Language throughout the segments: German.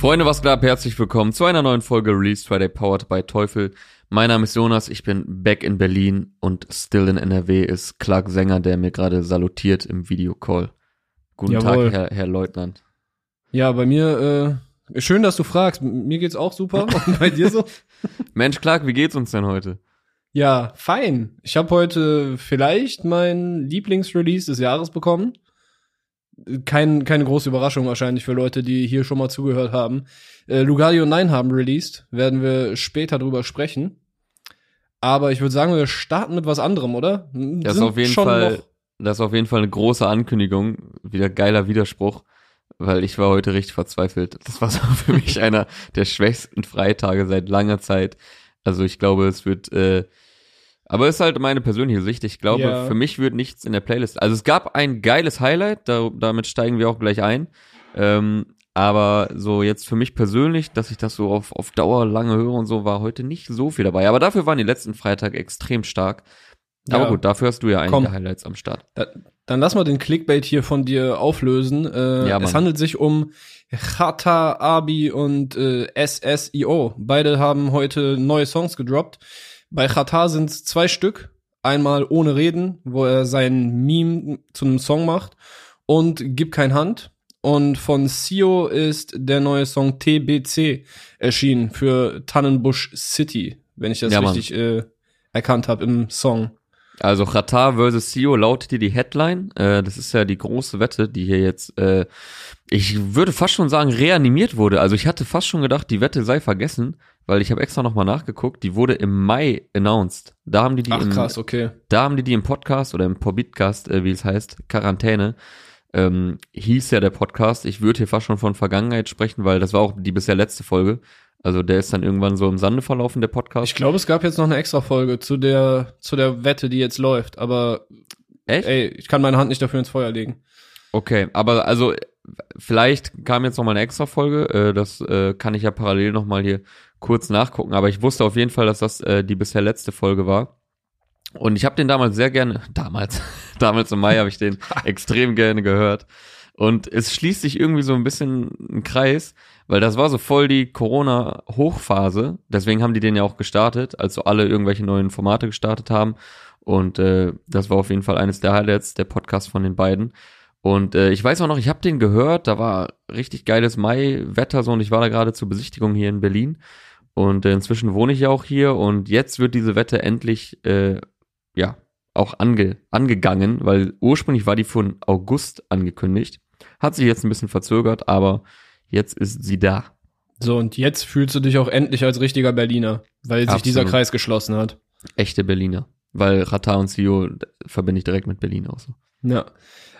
Freunde, was geht ab? Herzlich willkommen zu einer neuen Folge Release Friday Powered by Teufel. Mein Name ist Jonas, ich bin back in Berlin und still in NRW ist Clark Sänger, der mir gerade salutiert im Videocall. Guten Jawohl. Tag, Herr, Herr Leutnant. Ja, bei mir, äh, schön, dass du fragst. Mir geht's auch super. Und bei dir so? Mensch, Clark, wie geht's uns denn heute? Ja, fein. Ich habe heute vielleicht mein Lieblingsrelease des Jahres bekommen. Kein, keine große Überraschung wahrscheinlich für Leute, die hier schon mal zugehört haben. Äh, Lugario 9 haben released. Werden wir später drüber sprechen. Aber ich würde sagen, wir starten mit was anderem, oder? Das ist auf jeden Fall, das ist auf jeden Fall eine große Ankündigung. Wieder geiler Widerspruch, weil ich war heute richtig verzweifelt. Das war so für mich einer der schwächsten Freitage seit langer Zeit. Also ich glaube, es wird, äh, aber es ist halt meine persönliche Sicht. Ich glaube, Ja. für mich wird nichts in der Playlist. Also es gab ein geiles Highlight, da, damit steigen wir auch gleich ein. Ähm, aber so jetzt für mich persönlich, dass ich das so auf, auf Dauer lange höre und so, war heute nicht so viel dabei. Aber dafür waren die letzten Freitage extrem stark. Aber Ja. gut, dafür hast du ja einige Komm. Highlights am Start. Da, dann lass mal den Clickbait hier von dir auflösen. Äh, Ja, es handelt sich um Chata, Abi und äh, SSIO. Beide haben heute neue Songs gedroppt. Bei Chata sind es zwei Stück. Einmal ohne Reden, wo er sein Meme zu einem Song macht und Gib kein Hand. Und von Sio ist der neue Song TBC erschienen für Tannenbusch City, wenn ich das Ja, richtig äh, erkannt habe im Song. Also Qatar versus Sio lautet hier die Headline. Äh, das ist ja die große Wette, die hier jetzt, äh, ich würde fast schon sagen, reanimiert wurde. Also ich hatte fast schon gedacht, die Wette sei vergessen, weil ich habe extra nochmal nachgeguckt. Die wurde im Mai announced. Da haben die die Ach im, krass, okay. da haben die die im Podcast oder im Pobitcast, äh, wie es heißt, Quarantäne, ähm, hieß ja der Podcast. Ich würde hier fast schon von Vergangenheit sprechen, weil das war auch die bisher letzte Folge. Also der ist dann irgendwann so im Sande verlaufen, der Podcast. Ich glaube, es gab jetzt noch eine extra Folge zu der, zu der Wette, die jetzt läuft. Aber Echt? ey, ich kann meine Hand nicht dafür ins Feuer legen. Okay, aber also vielleicht kam jetzt noch mal eine extra Folge, äh, das äh, kann ich ja parallel noch mal hier kurz nachgucken, aber ich wusste auf jeden Fall, dass das äh, die bisher letzte Folge war. Und ich habe den damals sehr gerne, damals, damals im Mai habe ich den extrem gerne gehört. Und es schließt sich irgendwie so ein bisschen ein Kreis, weil das war so voll die Corona-Hochphase. Deswegen haben die den ja auch gestartet, als so alle irgendwelche neuen Formate gestartet haben. Und äh, das war auf jeden Fall eines der Highlights, der Podcast von den beiden. Und äh, ich weiß auch noch, ich habe den gehört, da war richtig geiles Mai-Wetter so und ich war da gerade zur Besichtigung hier in Berlin. Und äh, inzwischen wohne ich ja auch hier und jetzt wird diese Wette endlich äh, ja auch ange angegangen, weil ursprünglich war die von August angekündigt. Hat sich jetzt ein bisschen verzögert, aber jetzt ist sie da. So, und jetzt fühlst du dich auch endlich als richtiger Berliner, weil sich Absolut. dieser Kreis geschlossen hat. Echte Berliner. Weil Rata und Sio verbinde ich direkt mit Berlin auch so. Ja.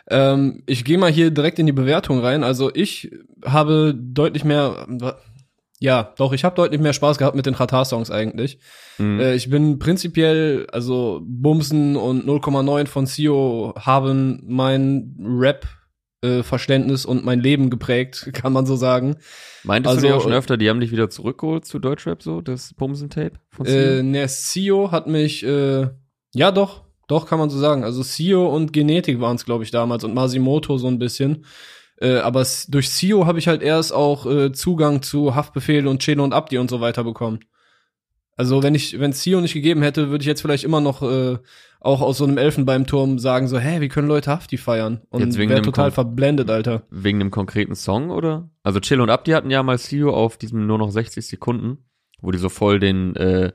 Ähm, ich gehe mal hier direkt in die Bewertung rein. Also ich habe deutlich mehr, ja, doch, ich habe deutlich mehr Spaß gehabt mit den Chata-Songs eigentlich. Mhm. Äh, ich bin prinzipiell, also Bumsen und 0,9 von Sio haben mein Rap-Verständnis und mein Leben geprägt, kann man so sagen. Meintest du also, dir auch schon äh, öfter, die haben dich wieder zurückgeholt zu Deutschrap so, das Bumsen-Tape von Sio? Äh, ne, Sio hat mich, äh, ja doch, doch kann man so sagen. Also Sio und Genetik waren es, glaube ich, damals und Masimoto so ein bisschen. Äh, aber durch Sio habe ich halt erst auch äh, Zugang zu Haftbefehl und Chelo und Abdi und so weiter bekommen. Also wenn ich, wenn Sio nicht gegeben hätte, würde ich jetzt vielleicht immer noch äh, auch aus so einem Elfenbeinturm sagen so, hä, wie können Leute Hafti feiern? Und wäre dem total Kon- verblendet, Alter. Wegen einem konkreten Song, oder? Also Chill und Abdi hatten ja mal Sio auf diesem nur noch 60 Sekunden, wo die so voll den äh,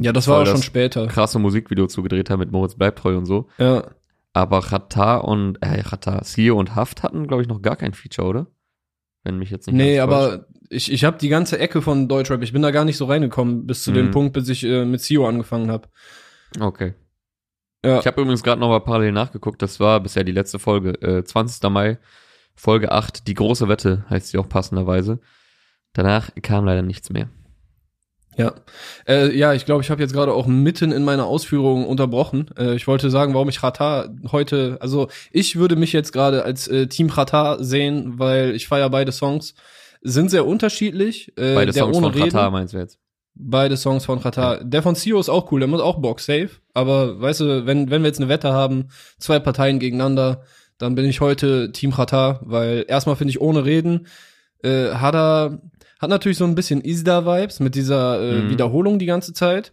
Ja, das war auch schon später. krasse Musikvideo zugedreht haben mit Moritz bleibt treu und so. Ja. Aber Rata und äh, Rata, Sio und Haft hatten, glaube ich, noch gar kein Feature, oder? Wenn mich jetzt nicht Nee, aber ich, ich habe die ganze Ecke von Deutschrap, ich bin da gar nicht so reingekommen bis zu Mhm. dem Punkt, bis ich äh, mit Sio angefangen habe. Okay. Ja. Ich habe übrigens gerade noch mal parallel nachgeguckt, das war bisher die letzte Folge, äh, 20. Mai, Folge 8, die große Wette heißt sie auch passenderweise. Danach kam leider nichts mehr. Ja, äh, ja, ich glaube, ich habe jetzt gerade auch mitten in meiner Ausführungen unterbrochen. Äh, ich wollte sagen, warum ich Rata heute, also ich würde mich jetzt gerade als äh, Team Rata sehen, weil ich feiere beide Songs. Sind sehr unterschiedlich. Äh, Beide Songs von Reden, Rata meinst du jetzt? Beide Songs von Rata. Der von Sio ist auch cool, der macht auch Bock, safe. Aber weißt du, wenn, wenn wir jetzt eine Wette haben, zwei Parteien gegeneinander, dann bin ich heute Team Rata, weil erstmal finde ich ohne Reden, äh, hat er, Hat natürlich so ein bisschen Isda-Vibes mit dieser äh, Mhm. Wiederholung die ganze Zeit.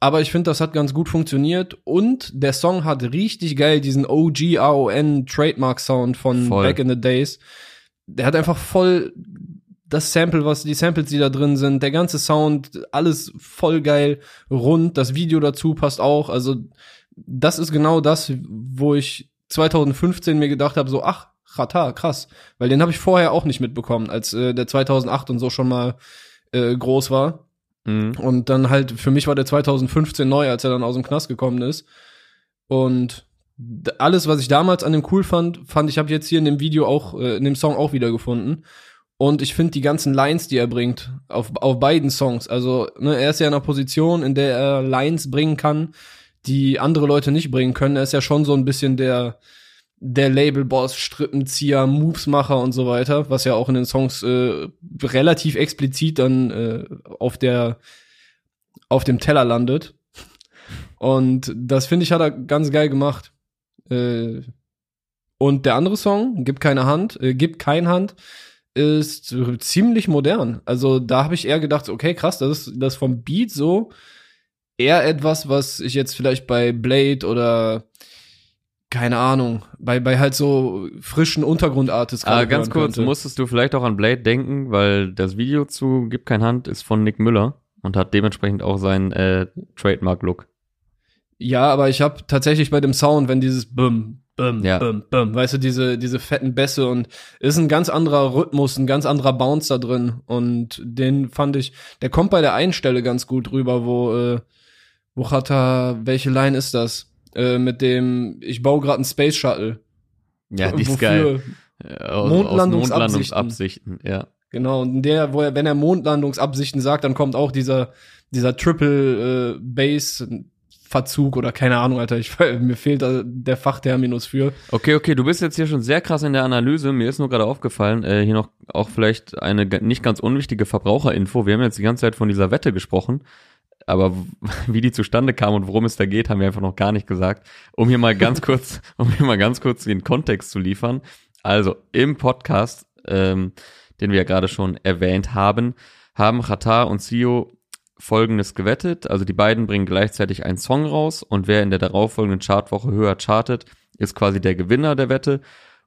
Aber ich finde, das hat ganz gut funktioniert. Und der Song hat richtig geil diesen OG-AON Trademark-Sound von Voll. Back in the Days. Der hat einfach voll das Sample, was die Samples, die da drin sind, der ganze Sound, alles voll geil, rund. Das Video dazu passt auch. Also das ist genau das, wo ich 2015 mir gedacht habe, so ach, Chata, krass, weil den habe ich vorher auch nicht mitbekommen, als äh, der 2008 und so schon mal äh, groß war. Mhm. Und dann halt, für mich war der 2015 neu, als er dann aus dem Knast gekommen ist. Und alles, was ich damals an dem cool fand, fand ich, habe jetzt hier in dem Video auch, äh, in dem Song auch wiedergefunden. Und ich finde die ganzen Lines, die er bringt, auf, auf beiden Songs. Also, ne, er ist ja in einer Position, in der er Lines bringen kann, die andere Leute nicht bringen können. Er ist ja schon so ein bisschen der, der Labelboss, Strippenzieher, Movesmacher und so weiter, was ja auch in den Songs äh, relativ explizit dann äh, auf der auf dem Teller landet. Und das finde ich hat er ganz geil gemacht. Äh, und der andere Song, Gib keine Hand, äh, Gib kein Hand, ist ziemlich modern. Also da habe ich eher gedacht, okay, krass, das ist das vom Beat so eher etwas, was ich jetzt vielleicht bei Blade oder keine Ahnung, bei, bei halt so frischen Untergrundartists Ah, ganz kurz, könnte. musstest du vielleicht auch an Blade denken, weil das Video zu Gib kein Hand ist von Nick Müller und hat dementsprechend auch seinen äh, Trademark-Look. Ja, aber ich habe tatsächlich bei dem Sound, wenn dieses Bum, Bum, Ja. Bum, Bum, weißt du, diese, diese fetten Bässe und ist ein ganz anderer Rhythmus, ein ganz anderer Bounce da drin. Und den fand ich, der kommt bei der einen Stelle ganz gut rüber, wo, äh, wo hat er, welche Line ist das? Äh, mit dem, ich baue gerade einen Space Shuttle. Ja, die ist geil. Aus, Mondlandungsabsichten. Mondlandungsabsichten, ja. Genau, und der, wo er, wenn er Mondlandungsabsichten sagt, dann kommt auch dieser, dieser Triple äh, Bass Verzug oder keine Ahnung, Alter. Ich, mir fehlt der Fachterminus für. Okay, okay, du bist jetzt hier schon sehr krass in der Analyse. Mir ist nur gerade aufgefallen, äh, hier noch auch vielleicht eine nicht ganz unwichtige Verbraucherinfo. Wir haben jetzt die ganze Zeit von dieser Wette gesprochen, aber wie die zustande kam und worum es da geht, haben wir einfach noch gar nicht gesagt. Um hier mal ganz kurz, um hier mal ganz kurz den Kontext zu liefern. Also im Podcast, ähm, den wir ja gerade schon erwähnt haben, haben Qatar und Sio folgendes gewettet. Also die beiden bringen gleichzeitig einen Song raus und wer in der darauffolgenden Chartwoche höher chartet, ist quasi der Gewinner der Wette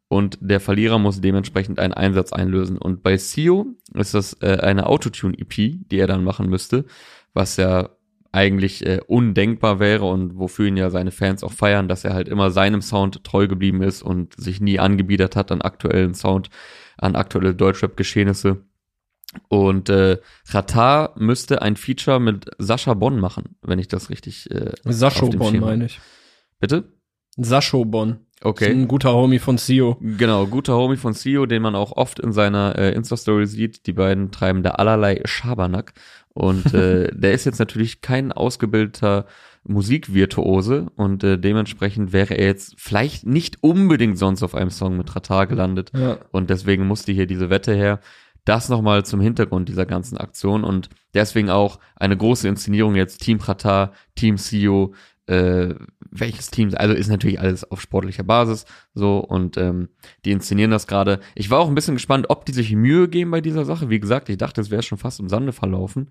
und der Verlierer muss dementsprechend einen Einsatz einlösen. Und bei Sio ist das äh, eine Autotune-EP, die er dann machen müsste, was ja eigentlich äh, undenkbar wäre und wofür ihn ja seine Fans auch feiern, dass er halt immer seinem Sound treu geblieben ist und sich nie angebiedert hat an aktuellen Sound, an aktuelle Deutschrap-Geschehnisse. Und äh, Qatar müsste ein Feature mit Sascha Bonn machen, wenn ich das richtig. Äh, Sascho Auf dem Bon Schirm. meine ich. bitte? Sascho Bon. Okay. Ein guter Homie von Sio. Genau, guter Homie von Sio, den man auch oft in seiner äh, Insta-Story sieht. Die beiden treiben da allerlei Schabernack. Und äh, der ist jetzt natürlich kein ausgebildeter Musikvirtuose und äh, dementsprechend wäre er jetzt vielleicht nicht unbedingt sonst auf einem Song mit Ratar gelandet. Ja. Und deswegen musste hier diese Wette her. Das nochmal zum Hintergrund dieser ganzen Aktion und deswegen auch eine große Inszenierung jetzt Team Qatar, Team Sio, äh, welches Team, also ist natürlich alles auf sportlicher Basis so und ähm, die inszenieren das gerade. Ich war auch ein bisschen gespannt, ob die sich Mühe geben bei dieser Sache. Wie gesagt, ich dachte, es wäre schon fast im Sande verlaufen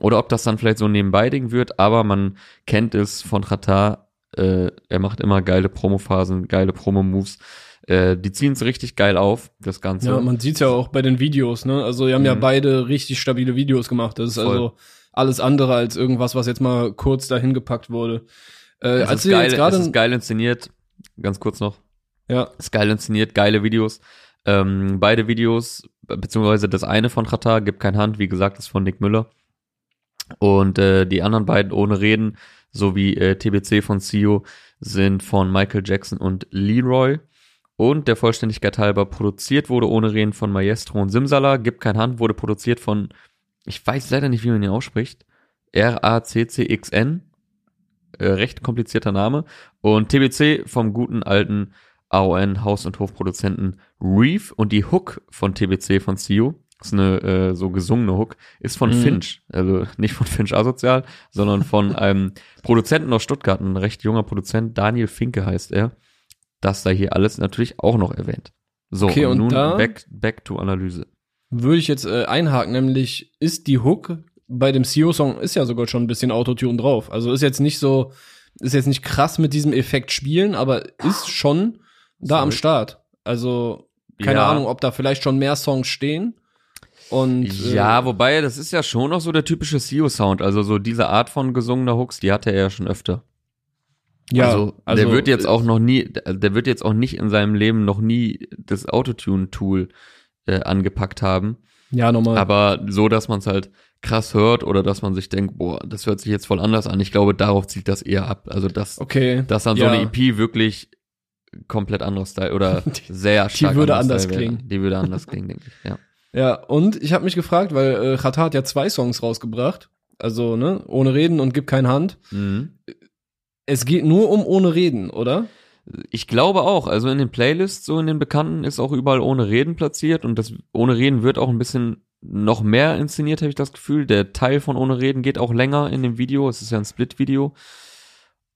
oder ob das dann vielleicht so nebenbei Ding wird, aber man kennt es von Qatar, äh, er macht immer geile Promophasen, geile Promo-Moves. Äh, die ziehen es richtig geil auf, das Ganze. Ja, man sieht's ja auch bei den Videos, ne? Also, die haben ja Mhm. beide richtig stabile Videos gemacht. Das ist Voll. also alles andere als irgendwas, was jetzt mal kurz dahin gepackt wurde. Äh, es, als ist geil, jetzt es ist geil inszeniert. Ganz kurz noch. ja, ist geil inszeniert, geile Videos. Ähm, beide Videos, be- beziehungsweise das eine von Qatar, gibt kein Hand, wie gesagt, ist von Nick Müller. Und äh, die anderen beiden ohne Reden, sowie äh, TBC von Sio, sind von Michael Jackson und Leroy. Und der Vollständigkeit halber produziert wurde ohne Reden von Maestro und Simsala, gibt kein Hand, wurde produziert von, ich weiß leider nicht, wie man ihn ausspricht, R-A-C-C-X-N, äh, recht komplizierter Name. Und TBC vom guten alten AON Haus- und Hofproduzenten Reef und die Hook von TBC von Sio, ist eine äh, so gesungene Hook, ist von Mhm. Finch, also nicht von Finch asozial, sondern von einem Produzenten aus Stuttgart, ein recht junger Produzent, Daniel Finke heißt er. Das sei hier alles natürlich auch noch erwähnt. So, Okay, und und nun da- back, back to Analyse. Würde ich jetzt äh, einhaken, nämlich ist die Hook bei dem CEO-Song ist ja sogar schon ein bisschen Autotune drauf. Also ist jetzt nicht so, ist jetzt nicht krass mit diesem Effekt spielen, aber ist schon da Sorry. am Start. Also keine Ja. Ahnung, ob da vielleicht schon mehr Songs stehen. Und äh, Ja, wobei, das ist ja schon noch so der typische CEO-Sound. Also so diese Art von gesungener Hooks, die hatte er ja schon öfter. ja, also, der wird jetzt auch noch nie, der wird jetzt auch nicht in seinem Leben noch nie das Autotune-Tool äh, angepackt haben. ja normal. Aber so, dass man es halt krass hört oder dass man sich denkt, boah, das hört sich jetzt voll anders an. Ich glaube, darauf zielt das eher ab. Also, dass, okay. dass dann Ja. so eine EP wirklich komplett anderes Style oder sehr stark würde anderes anders Style wäre. klingen. Die würde anders klingen, denke ich, ja. Ja, und ich habe mich gefragt, weil äh, Chata hat ja zwei Songs rausgebracht. Also, ne, ohne Reden und gib kein Hand. Mhm. Es geht nur um ohne Reden, oder? Ich glaube auch, also in den Playlists, so in den Bekannten, ist auch überall ohne Reden platziert und das ohne Reden wird auch ein bisschen noch mehr inszeniert, habe ich das Gefühl. Der Teil von ohne Reden geht auch länger in dem Video, es ist ja ein Split-Video.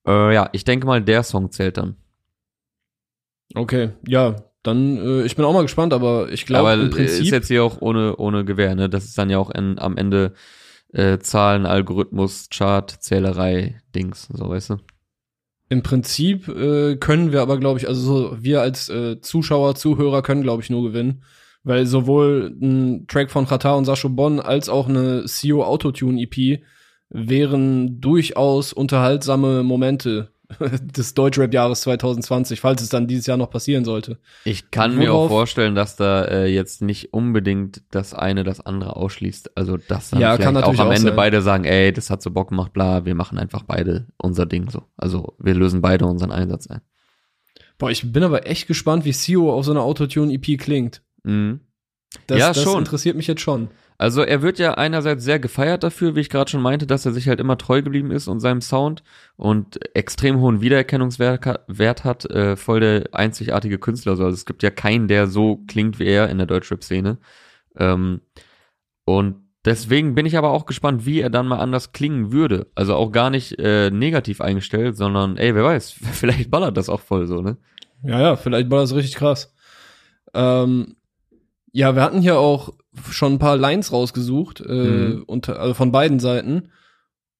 Äh, ja, ich denke mal, der Song zählt dann. Okay, ja, dann, äh, ich bin auch mal gespannt, aber ich glaube im äh, Prinzip. ist jetzt hier auch ohne, ohne Gewähr, ne? Das ist dann ja auch in, am Ende äh, Zahlen, Algorithmus, Chart, Zählerei, Dings, so weißt du. Im Prinzip äh, können wir aber, glaube ich, also so, wir als äh, Zuschauer, Zuhörer können, glaube ich, nur gewinnen. Weil sowohl ein Track von Chata und Sascho Bonn als auch eine CEO Autotune EP wären durchaus unterhaltsame Momente des Deutschrap-Jahres 2020, falls es dann dieses Jahr noch passieren sollte. Ich kann mir auch vorstellen, dass da äh, jetzt nicht unbedingt das eine das andere ausschließt. Also dass dann Ja, vielleicht auch am auch Ende sein. beide sagen, ey, das hat so Bock gemacht, bla, wir machen einfach beide unser Ding so. Also wir lösen beide unseren Einsatz ein. Boah, ich bin aber echt gespannt, wie CEO auf so einer Autotune-EP klingt. Mhm. Das, Ja, das schon. interessiert mich jetzt schon. Also er wird ja einerseits sehr gefeiert dafür, wie ich gerade schon meinte, dass er sich halt immer treu geblieben ist und seinem Sound und extrem hohen Wiedererkennungswert ha- Wert hat, äh, voll der einzigartige Künstler. So. Also es gibt ja keinen, der so klingt wie er in der Deutschrap-Szene. Ähm, und deswegen bin ich aber auch gespannt, wie er dann mal anders klingen würde. Also auch gar nicht äh, negativ eingestellt, sondern ey, wer weiß, vielleicht ballert das auch voll so, ne? Ja, ja, vielleicht war das richtig krass. Ähm, ja, wir hatten hier auch schon ein paar Lines rausgesucht, äh, Mhm. unter, also von beiden Seiten.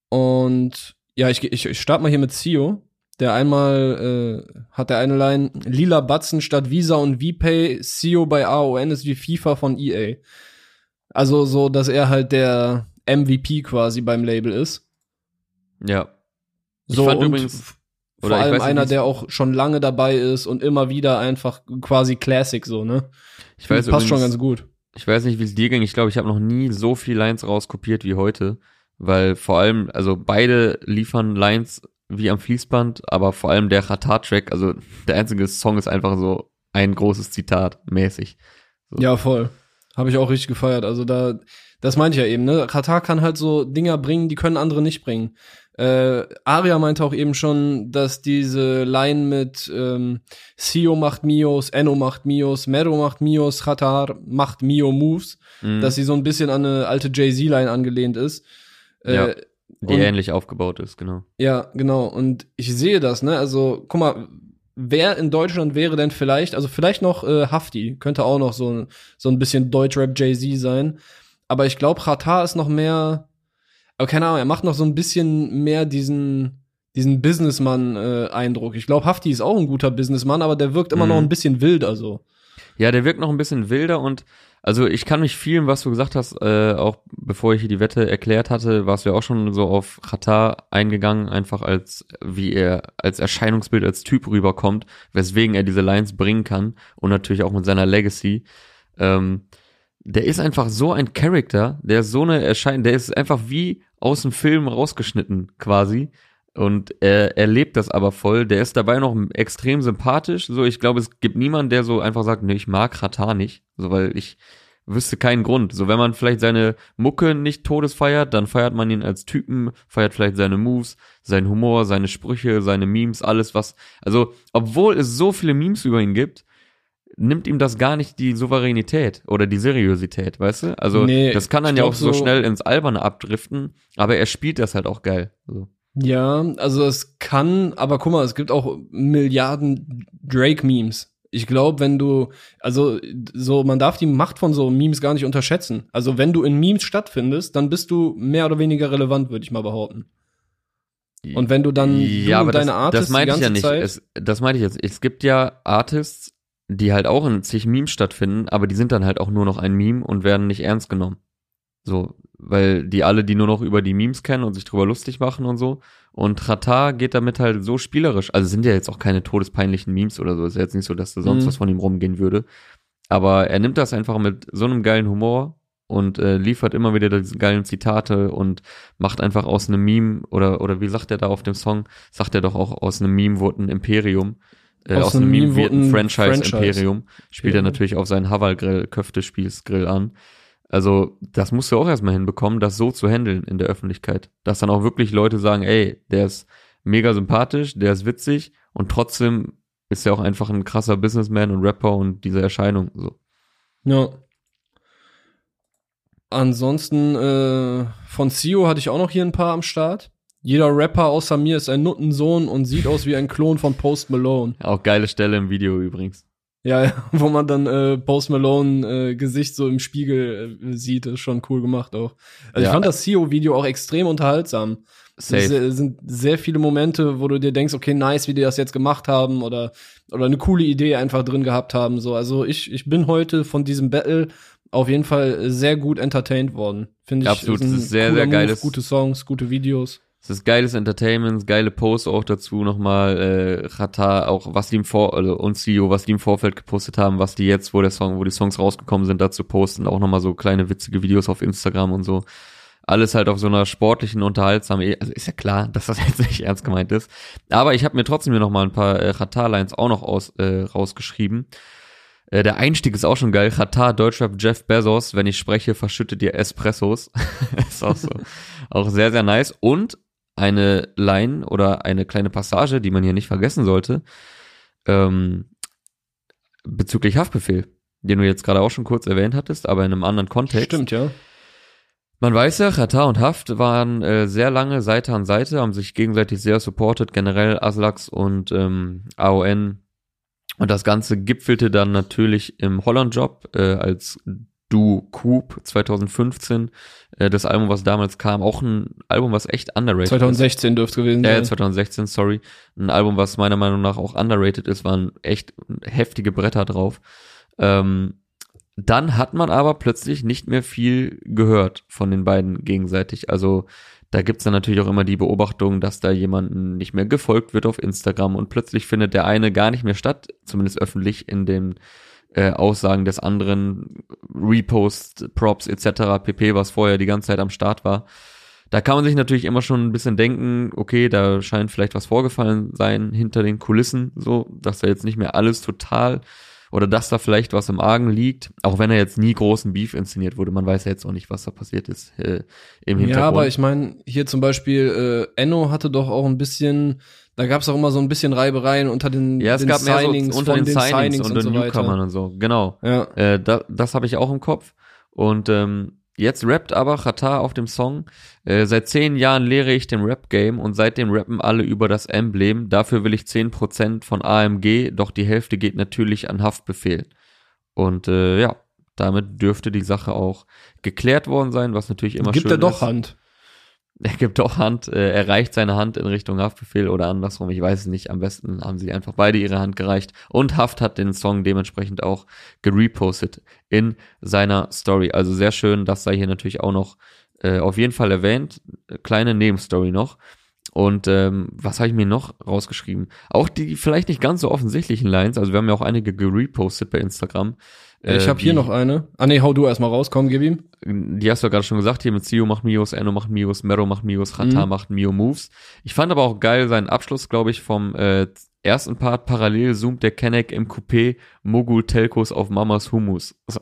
Und ja, ich, ich, ich starte mal hier mit Sio. Der einmal äh, hat der eine Line, lila Batzen statt Visa und VPay, Sio bei AON ist wie FIFA von EA. Also so, dass er halt der MVP quasi beim Label ist. Ja. Ich So fand und übrigens- vor ich allem einer, der auch schon lange dabei ist und immer wieder einfach quasi Classic so, ne? Ich weiß Passt schon ganz gut. Ich weiß nicht, wie es dir ging. Ich glaube, ich habe noch nie so viel Lines rauskopiert wie heute, weil vor allem, also beide liefern Lines wie am Fließband, aber vor allem der Ratar-Track, also der einzige Song ist einfach so ein großes Zitat mäßig. So. Ja, voll. Habe ich auch richtig gefeiert. Also da, das meinte ich ja eben, ne? Katar kann halt so Dinger bringen, die können andere nicht bringen. Äh, Aria meinte auch eben schon, dass diese Line mit ähm, Sio macht Mios, Enno macht Mios, Mero macht Mios, Katar macht Mio Moves, Mhm. dass sie so ein bisschen an eine alte Jay-Z-Line angelehnt ist. Äh, Ja. die und- ähnlich aufgebaut ist, genau. Ja, genau. Und ich sehe das, ne? Also, guck mal, wer in Deutschland wäre denn vielleicht, also vielleicht noch äh, Hafti, könnte auch noch so, ein- so ein bisschen Deutschrap Jay-Z sein. Aber ich glaube, Qatar ist noch mehr, aber keine Ahnung, er macht noch so ein bisschen mehr diesen, diesen Businessmann-Eindruck. ich glaube, Hafti ist auch ein guter Businessmann, aber der wirkt immer Mhm. noch ein bisschen wilder so. Ja, der wirkt noch ein bisschen wilder und also ich kann mich vielen, was du gesagt hast, äh, auch bevor ich hier die Wette erklärt hatte, warst du ja auch schon so auf Qatar eingegangen, einfach als wie er als Erscheinungsbild als Typ rüberkommt, weswegen er diese Lines bringen kann und natürlich auch mit seiner Legacy. Ähm, der ist einfach so ein Charakter, der so eine Erscheinung, der ist einfach wie aus dem Film rausgeschnitten quasi. Und er, er lebt das aber voll. Der ist dabei noch extrem sympathisch. So, ich glaube, es gibt niemanden, der so einfach sagt, nee, ich mag Katar nicht. So, weil ich wüsste keinen Grund. So, wenn man vielleicht seine Mucke nicht todes feiert, dann feiert man ihn als Typen, feiert vielleicht seine Moves, seinen Humor, seine Sprüche, seine Memes, alles was. Also, obwohl es so viele Memes über ihn gibt, nimmt ihm das gar nicht die Souveränität oder die Seriosität, weißt du? Also, Nee, das kann dann ja auch so so- schnell ins Alberne abdriften, aber er spielt das halt auch geil. So. Ja, also es kann, aber guck mal, es gibt auch Milliarden Drake-Memes. Ich glaube, wenn du, also so, man darf die Macht von so Memes gar nicht unterschätzen. Also wenn du in Memes stattfindest, dann bist du mehr oder weniger relevant, würde ich mal behaupten. Und wenn du dann ja, du aber deine das, Artists das meinte die ich ja nicht. Es, das meinte ich jetzt. Es gibt ja Artists, die halt auch in zig Memes stattfinden, aber die sind dann halt auch nur noch ein Meme und werden nicht ernst genommen. So, weil die alle, die nur noch über die Memes kennen und sich drüber lustig machen und so. Und Trata geht damit halt so spielerisch. Also sind ja jetzt auch keine todespeinlichen Memes oder so. Es ist jetzt nicht so, dass da sonst Mhm. was von ihm rumgehen würde. Aber er nimmt das einfach mit so einem geilen Humor und äh, liefert immer wieder diese geilen Zitate und macht einfach aus einem Meme oder oder wie sagt er da auf dem Song, sagt er doch auch aus einem Meme wurde ein Imperium. Äh, aus, einem Meme wird ein Franchise, Franchise. Imperium. Spielt er Imperium. natürlich auf seinen Haval Grill Köftespießgrill an. Also, das musst du auch erstmal hinbekommen, das so zu handeln in der Öffentlichkeit. Dass dann auch wirklich Leute sagen, ey, der ist mega sympathisch, der ist witzig und trotzdem ist er auch einfach ein krasser Businessman und Rapper und diese Erscheinung so. Ja. Ansonsten äh, von Sio hatte ich auch noch hier ein paar am Start. Jeder Rapper außer mir ist ein Nuttensohn und sieht aus wie ein Klon von Post Malone. Auch geile Stelle im Video übrigens. Ja, wo man dann äh, Post Malone äh, Gesicht so im Spiegel äh, sieht, ist schon cool gemacht auch. Also Ja. ich fand das Sio-Video auch extrem unterhaltsam. Es Safe. ist- sind sehr viele Momente, wo du dir denkst, okay, nice, wie die das jetzt gemacht haben oder oder eine coole Idee einfach drin gehabt haben. So, also ich ich bin heute von diesem Battle auf jeden Fall sehr gut entertained worden. Finde ich. Absolut, es ist sehr, sehr Move, geiles- Gute Songs, gute Videos. Es ist geiles Entertainment, geile Posts auch dazu nochmal, äh, Rata, auch was die im Vor, also, und CEO, was die im Vorfeld gepostet haben, was die jetzt, wo der Song, wo die Songs rausgekommen sind, dazu posten, auch nochmal so kleine witzige Videos auf Instagram und so. Alles halt auf so einer sportlichen, unterhaltsamen, E- also ist ja klar, dass das jetzt nicht ernst gemeint ist. Aber ich habe mir trotzdem hier nochmal ein paar äh, Rata-Lines auch noch aus, äh, rausgeschrieben. Äh, der Einstieg ist auch schon geil. Rata, Deutschrap, Jeff Bezos, wenn ich spreche, verschüttet ihr Espressos. ist auch so. auch sehr, sehr nice. Und eine Line oder eine kleine Passage, die man hier nicht vergessen sollte, ähm, bezüglich Haftbefehl, den du jetzt gerade auch schon kurz erwähnt hattest, aber in einem anderen Kontext. Stimmt, ja. Man weiß ja, Rata und Haft waren äh, sehr lange Seite an Seite, haben sich gegenseitig sehr supportet, generell Aslax und ähm, AON. Und das Ganze gipfelte dann natürlich im Holland-Job, äh, als Du Coop 2015, äh, das Album, was damals kam, auch ein Album, was echt underrated ist. 2016 dürfte gewesen Ja, sein. 2016, sorry. Ein Album, was meiner Meinung nach auch underrated ist, waren echt heftige Bretter drauf. Ähm, dann hat man aber plötzlich nicht mehr viel gehört von den beiden gegenseitig. Also da gibt's dann natürlich auch immer die Beobachtung, dass da jemanden nicht mehr gefolgt wird auf Instagram und plötzlich findet der eine gar nicht mehr statt, zumindest öffentlich in den äh, Aussagen des anderen, Repost, Props etc. pp, was vorher die ganze Zeit am Start war. Da kann man sich natürlich immer schon ein bisschen denken, okay, da scheint vielleicht was vorgefallen sein hinter den Kulissen, so, dass da jetzt nicht mehr alles total oder dass da vielleicht was im Argen liegt, auch wenn er jetzt nie großen Beef inszeniert wurde. Man weiß ja jetzt auch nicht, was da passiert ist äh, im Hintergrund. Ja, aber ich meine, hier zum Beispiel, äh, Enno hatte doch auch ein bisschen, da gab es auch immer so ein bisschen Reibereien unter den, ja, es den gab mehr Signings, so unter von den Signings, Signings und den so Newcomern und so. Genau. Ja, Äh, da, das habe ich auch im Kopf. Und ähm, jetzt rappt aber Chata auf dem Song. Äh, seit zehn Jahren lehre ich dem Rap-Game und seitdem rappen alle über das Emblem. Dafür will ich 10% von AMG, doch die Hälfte geht natürlich an Haftbefehl. Und äh, ja, damit dürfte die Sache auch geklärt worden sein, was natürlich immer gibt schön er doch ist. Hand. Er gibt doch Hand, äh, er reicht seine Hand in Richtung Haftbefehl oder andersrum, ich weiß es nicht. Am besten haben sie einfach beide ihre Hand gereicht. Und Haft hat den Song dementsprechend auch gerepostet in seiner Story. Also sehr schön, das sei hier natürlich auch noch äh, auf jeden Fall erwähnt. Äh, Kleine Nebenstory noch. Und ähm, was habe ich mir noch rausgeschrieben? Auch die vielleicht nicht ganz so offensichtlichen Lines, also wir haben ja auch einige gerepostet bei Instagram. Ich Äh, habe hier noch eine. Ah nee, hau du erstmal raus, komm, gib ihm. die hast du ja gerade schon gesagt, hier mit Sio macht Mios, Enno macht Mios, Mero macht Mios, Rata Mhm. macht Mio Moves. Ich fand aber auch geil seinen Abschluss, glaube ich, vom äh, ersten Part. Parallel zoomt der Kenneck im Coupé Mogul Telcos auf Mamas Humus.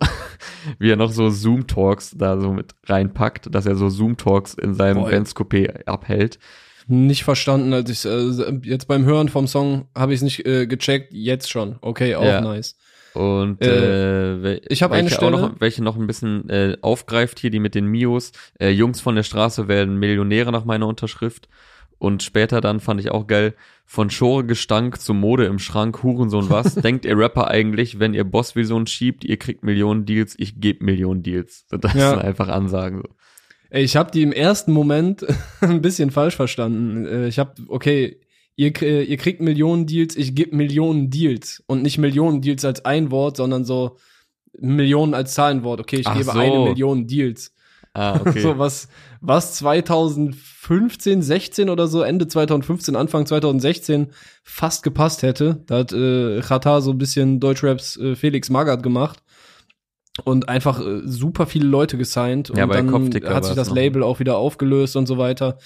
Wie er noch so Zoom-Talks da so mit reinpackt, dass er so Zoom-Talks in seinem Boah. Benz Coupé abhält. Nicht verstanden, als ich äh, jetzt beim Hören vom Song habe ich es nicht äh, gecheckt, jetzt schon. Okay, auch Ja. nice. Und äh, wel- ich hab eine Stelle- noch, welche noch ein bisschen äh, aufgreift hier, die mit den Mios. Äh, Jungs von der Straße werden Millionäre nach meiner Unterschrift. Und später dann fand ich auch geil, von Schore-Gestank zu Mode im Schrank, Hurensohn was. Denkt ihr Rapper eigentlich, wenn ihr Boss-Vision schiebt, ihr kriegt Millionen Deals, ich gebe Millionen Deals. Das Ja. sind einfach Ansagen. So. Ey, ich habe die im ersten Moment ein bisschen falsch verstanden. Äh, Ich habe, okay, ihr, krie- ihr kriegt Millionen Deals, ich gebe Millionen Deals. Und nicht Millionen Deals als ein Wort, sondern so Millionen als Zahlenwort. Okay, ich Ach gebe so. eine Million Deals. Ah, okay. So was, was 2015, 16 oder so, Ende 2015, Anfang 2016 fast gepasst hätte. Da hat äh, Chata so ein bisschen Deutschraps äh, Felix Magath gemacht und einfach äh, super viele Leute gesigned. Und Ja, bei dann hat sich das. Label auch wieder aufgelöst und so weiter.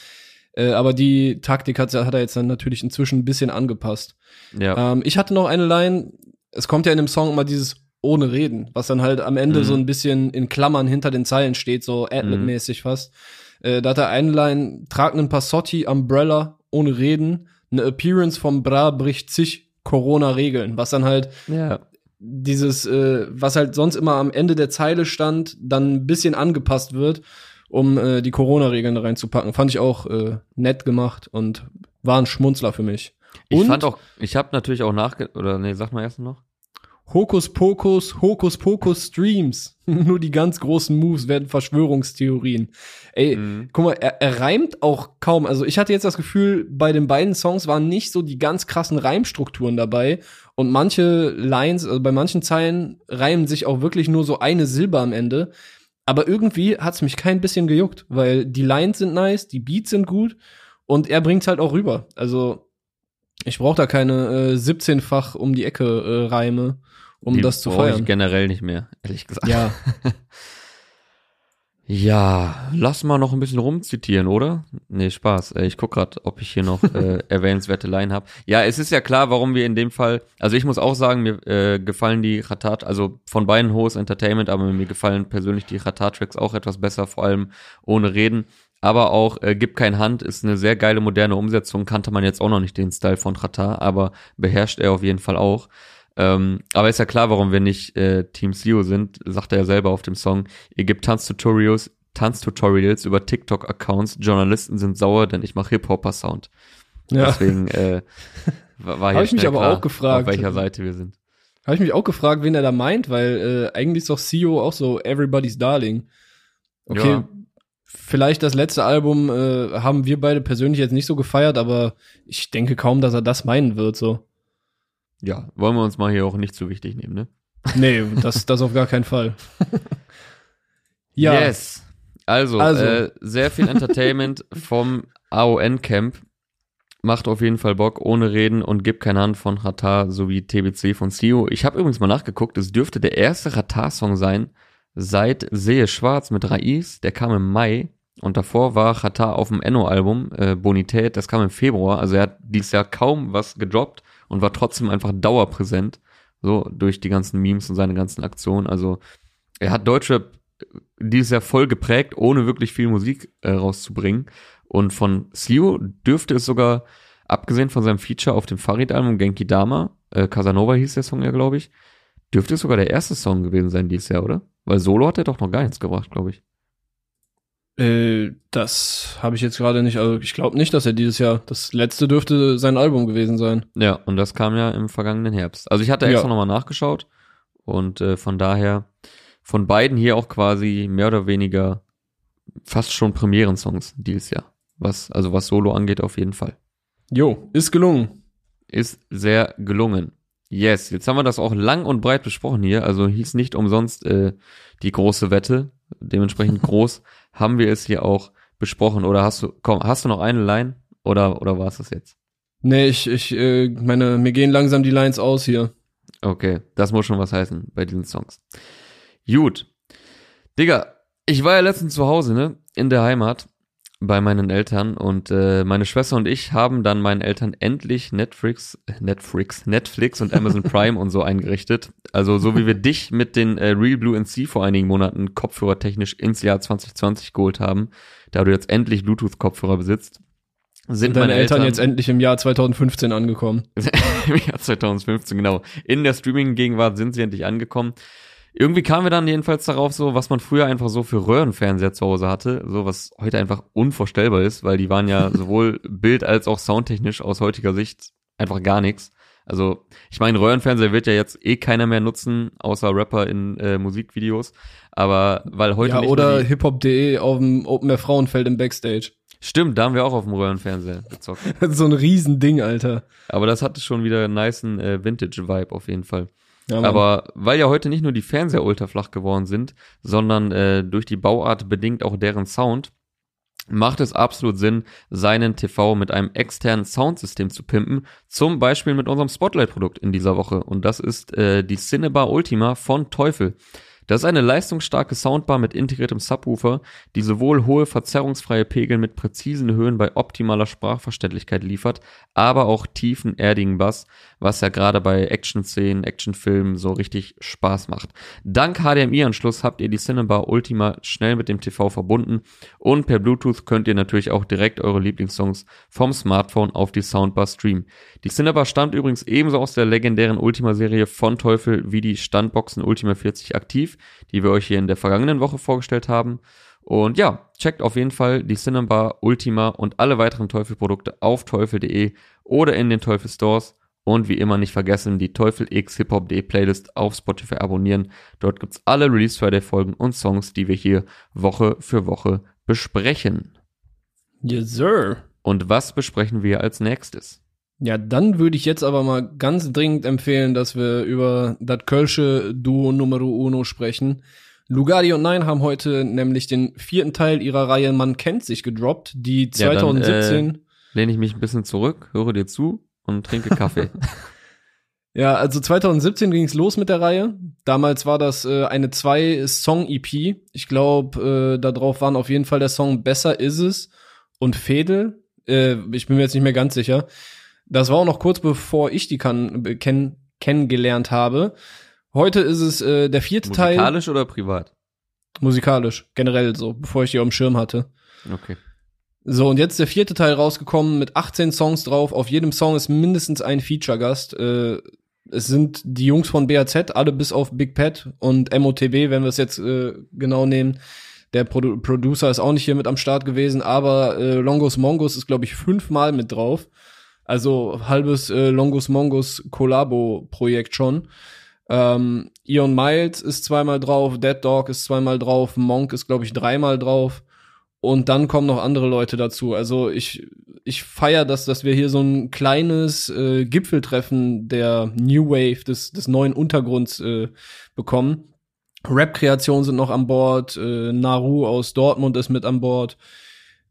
Äh, aber die Taktik hat, hat er jetzt dann natürlich inzwischen ein bisschen angepasst. ja. Ähm, ich hatte noch eine Line, es kommt ja in dem Song immer dieses ohne Reden, was dann halt am Ende Mhm. so ein bisschen in Klammern hinter den Zeilen steht, so Adlib-mäßig fast. Äh, da hat er eine Line, trag nen Passotti, Umbrella, ohne Reden, ne Appearance vom Bra bricht zig Corona-Regeln, was dann halt ja. dieses, äh, was halt sonst immer am Ende der Zeile stand, dann ein bisschen angepasst wird, um äh, die Corona-Regeln da reinzupacken. Fand ich auch äh, nett gemacht und war ein Schmunzler für mich. Ich Und- fand auch, ich habe natürlich auch nachge... Oder nee, sag mal erst noch. Hokus Pokus, Hokus Pokus Streams. Nur die ganz großen Moves werden Verschwörungstheorien. Ey, Mhm. guck mal, er, er reimt auch kaum. Also ich hatte jetzt das Gefühl, bei den beiden Songs waren nicht so die ganz krassen Reimstrukturen dabei. Und manche Lines, also bei manchen Zeilen reimen sich auch wirklich nur so eine Silbe am Ende. Aber irgendwie hat's mich kein bisschen gejuckt, weil die Lines sind nice, die Beats sind gut und er bringt's halt auch rüber. Also ich brauche da keine äh, 17-fach um die Ecke äh, Reime, um Die das zu feiern. ich generell nicht mehr, ehrlich gesagt. Ja, Ja, lass mal noch ein bisschen rumzitieren, oder? Nee, Spaß. Äh, Ich guck grad, ob ich hier noch äh, erwähnenswerte Line habe. Ja, es ist ja klar, warum wir in dem Fall, also ich muss auch sagen, mir äh, gefallen die Ratat, also von beiden hohes Entertainment, aber mir gefallen persönlich die Ratat-Tracks auch etwas besser, vor allem ohne Reden. Aber auch äh, Gib kein Hand ist eine sehr geile moderne Umsetzung, kannte man jetzt auch noch nicht den Style von Ratat, aber beherrscht er auf jeden Fall auch. Ähm, aber ist ja klar, warum wir nicht äh, Team CEO sind, sagt er ja selber auf dem Song. Ihr gebt Tanztutorials, Tanztutorials über TikTok-Accounts. Journalisten sind sauer, denn ich mache Hip-Hopper-Sound. ja. Deswegen äh, war war hier Hab ich mich aber klar, auch gefragt. auf welcher Seite wir sind. Habe ich mich auch gefragt, wen er da meint, weil äh, eigentlich ist doch CEO auch so Everybody's Darling. Okay, Ja. vielleicht das letzte Album äh, haben wir beide persönlich jetzt nicht so gefeiert, aber ich denke kaum, dass er das meinen wird. So, Ja, wollen wir uns mal hier auch nicht zu wichtig nehmen, ne? nee, das das auf gar keinen Fall. ja, Yes. Also, Also. Äh, sehr viel Entertainment vom AON-Camp. Macht auf jeden Fall Bock, ohne Reden und gibt keine Hand von Ratar sowie TBC von Sio. Ich habe übrigens mal nachgeguckt, es dürfte der erste Ratar-Song sein seit Sehe Schwarz mit Raiz. Der kam im Mai und davor war Ratar auf dem Enno-Album äh, Bonität. Das kam im Februar. Also er hat dieses Jahr kaum was gedroppt und war trotzdem einfach dauerpräsent. So durch die ganzen Memes und seine ganzen Aktionen. Also er hat Deutschrap dieses Jahr voll geprägt, ohne wirklich viel Musik äh, rauszubringen. Und von Sio dürfte es sogar, abgesehen von seinem Feature auf dem Farid-Album Genki Dama, äh, Casanova hieß der Song ja, glaube ich, dürfte es sogar der erste Song gewesen sein dieses Jahr, oder? Weil Solo hat er doch noch gar nichts gebracht, glaube ich. Äh, das habe ich jetzt gerade nicht. Also ich glaube nicht, dass er dieses Jahr das letzte dürfte sein Album gewesen sein. Ja, und das kam ja im vergangenen Herbst. Also ich hatte extra Ja. nochmal nachgeschaut und äh, von daher von beiden hier auch quasi mehr oder weniger fast schon Premieren-Songs dieses Jahr. Was, also was Solo angeht, auf jeden Fall. Jo, ist gelungen. ist sehr gelungen. Yes, jetzt haben wir das auch lang und breit besprochen hier. Also hieß nicht umsonst äh, die große Wette. Dementsprechend groß haben wir es hier auch besprochen. Oder hast du, komm, hast du noch eine Line? Oder, oder war es das jetzt? Nee, ich, ich äh, meine, mir gehen langsam die Lines aus hier. Okay, das muss schon was heißen bei diesen Songs. Gut. Digga, ich war ja letztens zu Hause, ne? In der Heimat bei meinen Eltern und äh, meine Schwester und ich haben dann meinen Eltern endlich Netflix, Netflix, Netflix und Amazon Prime und so eingerichtet. Also so wie wir dich mit den äh, Real Blue NC vor einigen Monaten kopfhörertechnisch ins Jahr 2020 geholt haben, da du jetzt endlich Bluetooth-Kopfhörer besitzt, sind deine meine Eltern jetzt endlich im Jahr 2015 angekommen? im Jahr 2015, genau. In der Streaming-Gegenwart sind sie endlich angekommen. Irgendwie kamen wir dann jedenfalls darauf, so was man früher einfach so für Röhrenfernseher zu Hause hatte, so was heute einfach unvorstellbar ist, weil die waren ja sowohl bild- als auch soundtechnisch aus heutiger Sicht einfach gar nichts. Also ich meine, Röhrenfernseher wird ja jetzt eh keiner mehr nutzen, außer Rapper in äh, Musikvideos. Aber weil heute Ja, nicht oder hiphop.de auf dem Open Air Frauenfeld im Backstage. stimmt, da haben wir auch auf dem Röhrenfernseher gezockt. so ein Riesending, Alter. Aber das hatte schon wieder einen niceen äh, Vintage-Vibe auf jeden Fall. Ja. Aber weil ja heute nicht nur die Fernseher ultraflach geworden sind, sondern äh, durch die Bauart bedingt auch deren Sound, macht es absolut Sinn, seinen TV mit einem externen Soundsystem zu pimpen. Zum Beispiel mit unserem Spotlight-Produkt in dieser Woche. Und das ist äh, die Cinebar Ultima von Teufel. Das ist eine leistungsstarke Soundbar mit integriertem Subwoofer, die sowohl hohe verzerrungsfreie Pegel mit präzisen Höhen bei optimaler Sprachverständlichkeit liefert, aber auch tiefen, erdigen Bass, was ja gerade bei Action-Szenen, Actionfilmen so richtig Spaß macht. Dank HDMI-Anschluss habt ihr die Cinebar Ultima schnell mit dem TV verbunden und per Bluetooth könnt ihr natürlich auch direkt eure Lieblingssongs vom Smartphone auf die Soundbar streamen. Die Cinebar stammt übrigens ebenso aus der legendären Ultima-Serie von Teufel wie die Standboxen Ultima 40 aktiv, die wir euch hier in der vergangenen Woche vorgestellt haben. Und ja, checkt auf jeden Fall die Cinebar Ultima und alle weiteren Teufel-Produkte auf teufel.de oder in den Teufel Stores. Und wie immer nicht vergessen, die Teufel X Hip Hop.de Playlist auf Spotify abonnieren. Dort gibt's alle Release Friday Folgen und Songs, die wir hier Woche für Woche besprechen. Yes, sir. Und was besprechen wir als nächstes? Ja, dann würde ich jetzt aber mal ganz dringend empfehlen, dass wir über das Kölsche Duo Numero Uno sprechen. Lugardi und Nein haben heute nämlich den vierten Teil ihrer Reihe Man kennt sich gedroppt, die Ja, dann, 2017 Lehne ich mich ein bisschen zurück, höre dir zu und trinke Kaffee. Ja, also 2017 ging's los mit der Reihe. Damals war das äh, eine zwei-Song-EP. Ich glaube, äh, da drauf waren auf jeden Fall der Song Besser ist es und Fedel. Äh, ich bin mir jetzt nicht mehr ganz sicher. Das war auch noch kurz bevor ich die kann, äh, kenn, kennengelernt habe. Heute ist es äh, der vierte Teil. Musikalisch oder privat? Musikalisch, generell so, bevor ich die auf dem Schirm hatte. Okay. So, und jetzt der vierte Teil rausgekommen mit 18 Songs drauf. Auf jedem Song ist mindestens ein Feature-Gast. Äh, es sind die Jungs von BAZ, alle bis auf Big Pet und MOTB, wenn wir es jetzt äh, genau nehmen. Der Produ Producer ist auch nicht hier mit am Start gewesen, aber äh, Longus Mongus ist, glaube ich, fünfmal mit drauf. Also halbes äh, Longus Mongus Collabo-Projekt schon. Ähm, Ion Miles ist zweimal drauf, Dead Dog ist zweimal drauf, Monk ist, glaube ich, dreimal drauf. Und dann kommen noch andere Leute dazu. Also ich, ich feier das, dass wir hier so ein kleines äh, Gipfeltreffen der New Wave, des, des neuen Untergrunds äh, bekommen. Rap-Kreationen sind noch an Bord, äh, Naru aus Dortmund ist mit an Bord.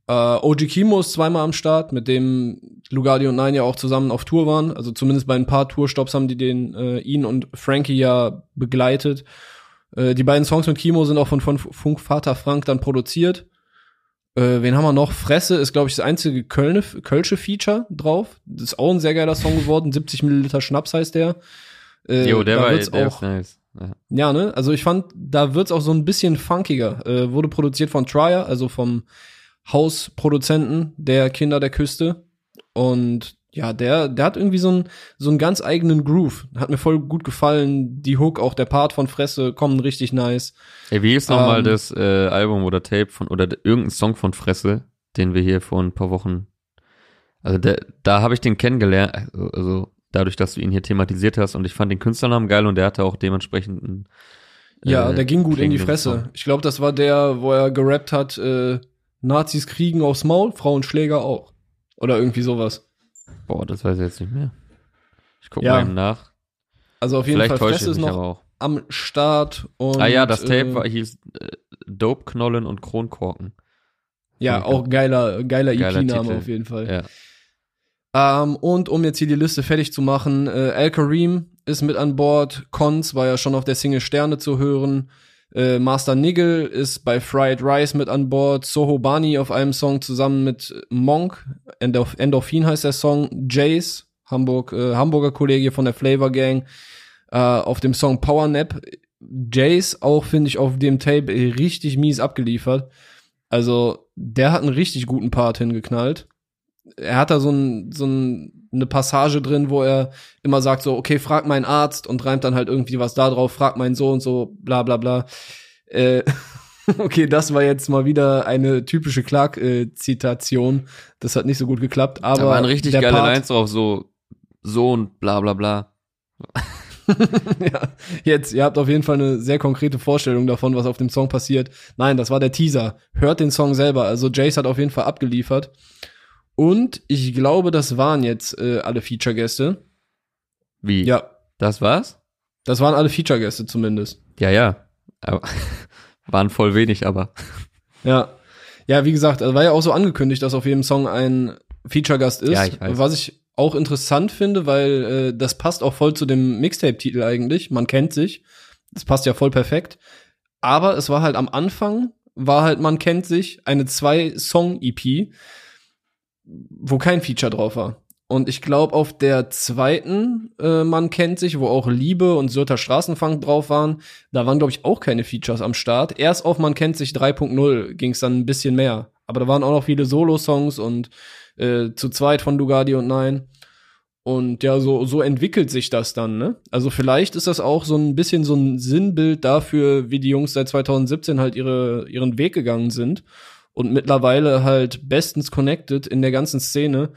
Äh, OG Kimo ist zweimal am Start, mit dem Lugardi und Nine ja auch zusammen auf Tour waren. Also zumindest bei ein paar Tourstops haben die den äh, ihn und Frankie ja begleitet. Äh, die beiden Songs mit Kimo sind auch von, von Funkvater Frank dann produziert. Äh, wen haben wir noch? Fresse ist, glaube ich, das einzige Kölne, Kölsche Feature drauf. Das ist auch ein sehr geiler Song geworden. 70 Milliliter Schnaps heißt der. Äh, Jo, der war wird's der auch, nice. Ja. ja, ne? Also ich fand, da wird's auch so ein bisschen funkiger. Äh, wurde produziert von Trier, also vom Hausproduzenten der Kinder der Küste. Und ja, der, der hat irgendwie so einen, so einen ganz eigenen Groove. Hat mir voll gut gefallen. Die Hook, auch der Part von Fresse, kommen richtig nice. Ey, wie ist nochmal Ähm, das äh, Album oder Tape von oder irgendein Song von Fresse, den wir hier vor ein paar Wochen, also der, da habe ich den kennengelernt, also, also dadurch, dass du ihn hier thematisiert hast und ich fand den Künstlernamen geil und der hatte auch dementsprechend einen, Ja, äh, der ging gut in die Fresse. Song. Ich glaube, das war der, wo er gerappt hat, äh, Nazis kriegen aufs Maul, Frauenschläger auch. Oder irgendwie sowas. Boah, das weiß ich jetzt nicht mehr. Ich gucke Ja, mal eben nach. Also auf jeden Vielleicht Fall Fresse ist noch auch. am Start. Und, ah ja, das Tape äh, war, hieß äh, Dope Knollen und Kronkorken. Ja, auch geiler, geiler Geiler EP-Name auf jeden Fall. Ja. Ähm, und um jetzt hier die Liste fertig zu machen, äh, Al Kareem ist mit an Bord, Cons war ja schon auf der Single Sterne zu hören, äh, Master Nigel ist bei Fried Rice mit an Bord, Soho Bani auf einem Song zusammen mit Monk, Endorph Endorphin heißt der Song, Jace, Hamburg, äh, Hamburger Kollege von der Flavor Gang, äh, auf dem Song Power Nap. Jace auch, finde ich, auf dem Tape richtig mies abgeliefert. Also, der hat einen richtig guten Part hingeknallt er hat da so einen so einen eine Passage drin, wo er immer sagt so, okay, frag meinen Arzt und reimt dann halt irgendwie was da drauf, frag meinen so und so, bla bla bla. Äh, okay, das war jetzt mal wieder eine typische Clark-Zitation. das hat nicht so gut geklappt, aber. Da waren richtig geile Part, Lines drauf, so, so und bla bla bla. ja, jetzt, ihr habt auf jeden Fall eine sehr konkrete Vorstellung davon, was auf dem Song passiert. Nein, das war der Teaser. Hört den Song selber. Also Jace hat auf jeden Fall abgeliefert. Und ich glaube, das waren jetzt äh, alle Feature-Gäste. Wie? Ja. Das war's? Das waren alle Feature-Gäste zumindest. Ja, ja. Aber waren voll wenig, aber. Ja. Ja, wie gesagt, also war ja auch so angekündigt, dass auf jedem Song ein Feature-Gast ist. Ja, ich weiß. Was ich auch interessant finde, weil äh, das passt auch voll zu dem Mixtape-Titel eigentlich. Man kennt sich. Das passt ja voll perfekt. Aber es war halt am Anfang, war halt, man kennt sich, eine Zwei-Song-EP wo kein Feature drauf war. Und ich glaube, auf der zweiten, äh, man kennt sich, wo auch Liebe und Syrter Straßenfang drauf waren, da waren, glaube ich, auch keine Features am Start. Erst auf Man kennt sich 3.0 ging es dann ein bisschen mehr. Aber da waren auch noch viele Solo-Songs und äh, zu zweit von Lugardi und Nein. Und ja, so, so entwickelt sich das dann, ne? Also vielleicht ist das auch so ein bisschen so ein Sinnbild dafür, wie die Jungs seit 2017 halt ihre, ihren Weg gegangen sind und mittlerweile halt bestens connected in der ganzen Szene.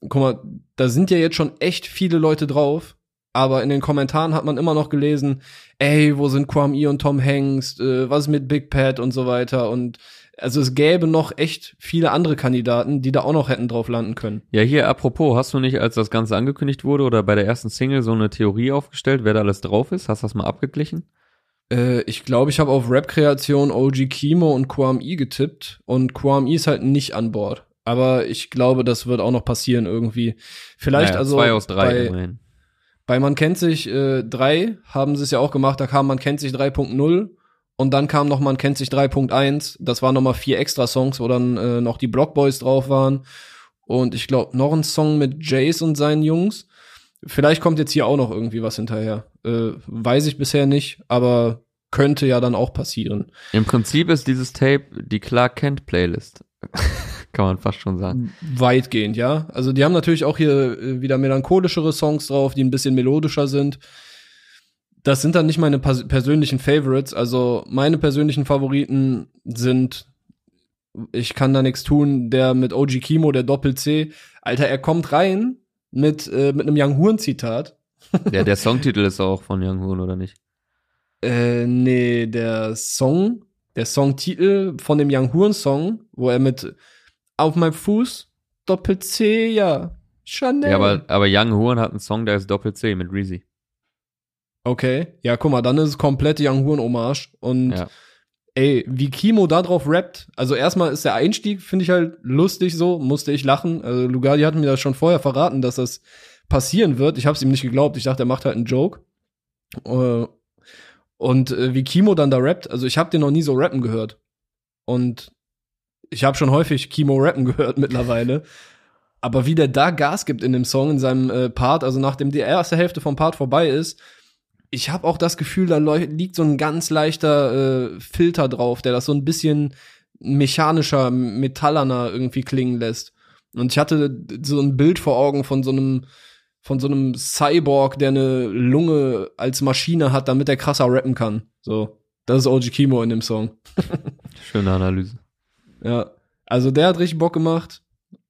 Guck mal, da sind ja jetzt schon echt viele Leute drauf, aber in den Kommentaren hat man immer noch gelesen, ey, wo sind Kwame und Tom Hanks, äh, was ist mit Big Pat und so weiter und also es gäbe noch echt viele andere Kandidaten, die da auch noch hätten drauf landen können. Ja, hier apropos, hast du nicht, als das Ganze angekündigt wurde oder bei der ersten Single so eine Theorie aufgestellt, wer da alles drauf ist? Hast du das mal abgeglichen? Äh, ich glaube, ich habe auf Rap-Kreation OG Kimo und Quam E getippt und Quam E ist halt nicht an Bord. Aber ich glaube, das wird auch noch passieren irgendwie. Vielleicht naja, also. Zwei aus drei bei, immerhin. Bei Man kennt sich äh, drei haben sie es ja auch gemacht, da kam Man kennt sich 3.0 und dann kam noch Man kennt sich 3.1. Das waren nochmal vier extra Songs, wo dann äh, noch die Blockboys drauf waren. Und ich glaube, noch ein Song mit Jace und seinen Jungs. Vielleicht kommt jetzt hier auch noch irgendwie was hinterher. Äh, weiß ich bisher nicht, aber könnte ja dann auch passieren. Im Prinzip ist dieses Tape die Clark Kent Playlist. Kann man fast schon sagen. Weitgehend, ja. Also die haben natürlich auch hier äh, wieder melancholischere Songs drauf, die ein bisschen melodischer sind. Das sind dann nicht meine persönlichen Favorites. Also meine persönlichen Favoriten sind, ich kann da nichts tun, der mit OG Kimo, der Doppel C. Alter, er kommt rein mit, äh, mit einem Young Horn Zitat. Ja, der Songtitel ist auch von Young Horn, oder nicht? Äh, nee, der Song, der Songtitel von dem Young Horn Song, wo er mit Auf meinem Fuß, Doppel C, ja, Chanel. Ja, aber, aber Young Horn hat einen Song, der ist Doppel C mit Reezy. Okay, ja, guck mal, dann ist es komplett Young Horn Hommage und ja. Ey, wie Kimo da drauf rappt, also erstmal ist der Einstieg, finde ich halt lustig so, musste ich lachen. Also Lugardi hat mir das schon vorher verraten, dass das passieren wird. Ich habe es ihm nicht geglaubt. Ich dachte, er macht halt einen Joke. Äh, und äh, wie Kimo dann da rappt, also ich habe den noch nie so rappen gehört. Und ich habe schon häufig Kimo rappen gehört mittlerweile. Aber wie der da Gas gibt in dem Song, in seinem äh, Part, also nachdem die erste Hälfte vom Part vorbei ist, ich habe auch das Gefühl, da liegt so ein ganz leichter äh, Filter drauf, der das so ein bisschen mechanischer, metallerner irgendwie klingen lässt. Und ich hatte so ein Bild vor Augen von so einem von so einem Cyborg, der eine Lunge als Maschine hat, damit er krasser rappen kann. So, das ist OG Kimo in dem Song. Schöne Analyse. Ja, also der hat richtig Bock gemacht.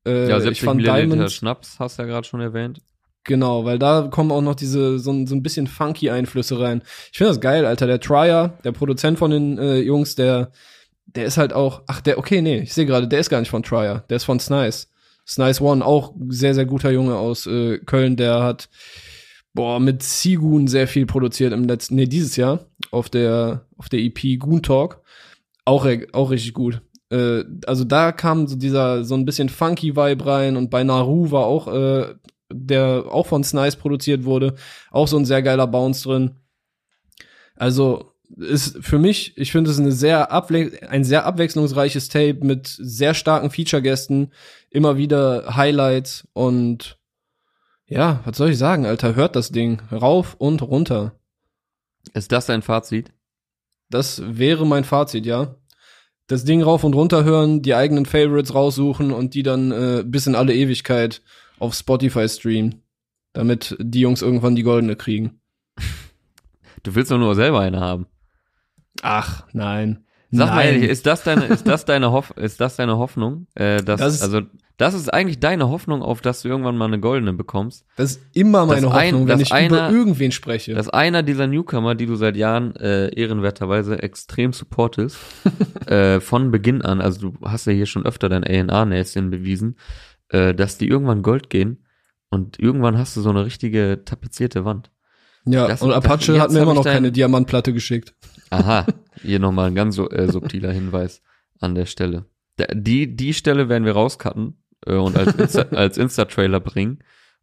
Äh, ja, 70 ich fand Diamonds, Schnaps hast du ja gerade schon erwähnt. Genau, weil da kommen auch noch diese so, so ein bisschen funky Einflüsse rein. Ich finde das geil, Alter. Der Trier, der Produzent von den äh, Jungs, der der ist halt auch, ach der, okay, nee, ich sehe gerade, der ist gar nicht von Trier, der ist von Snice. Snice One, auch sehr, sehr guter Junge aus äh, Köln, der hat boah, mit Sigun sehr viel produziert im letzten, nee, dieses Jahr auf der, auf der EP Goon Talk. Auch, auch richtig gut. Äh, also da kam so dieser, so ein bisschen funky Vibe rein und bei Naru war auch, äh, der auch von Snice produziert wurde, auch so ein sehr geiler Bounce drin. Also, ist für mich, ich finde es eine sehr ein sehr abwechslungsreiches Tape mit sehr starken Feature-Gästen, immer wieder Highlights und ja, was soll ich sagen, Alter, hört das Ding rauf und runter. Ist das dein Fazit? Das wäre mein Fazit, ja. Das Ding rauf und runter hören, die eigenen Favorites raussuchen und die dann äh, bis in alle Ewigkeit auf Spotify streamen, damit die Jungs irgendwann die goldene kriegen. Du willst doch nur selber eine haben. Ach, nein. Sag mal nein. ehrlich, ist das deine, ist das deine Hoff, ist das deine Hoffnung? Äh, dass, Das ist- also, das ist eigentlich deine Hoffnung, auf dass du irgendwann mal eine goldene bekommst. Das ist immer meine Das ein- Hoffnung, wenn das ich einer- über irgendwen spreche. Dass einer dieser Newcomer, die du seit Jahren äh, ehrenwerterweise extrem supportest, äh, von Beginn an, also du hast ja hier schon öfter dein A&R-Näschen bewiesen, äh, dass die irgendwann Gold gehen und irgendwann hast du so eine richtige tapezierte Wand. ja, das- und das- Apache jetzt hat mir immer noch keine Diamantplatte geschickt. Aha, hier nochmal ein ganz äh, subtiler Hinweis an der Stelle. Die, die Stelle werden wir rauscutten äh, und als Insta, als Insta-Trailer bringen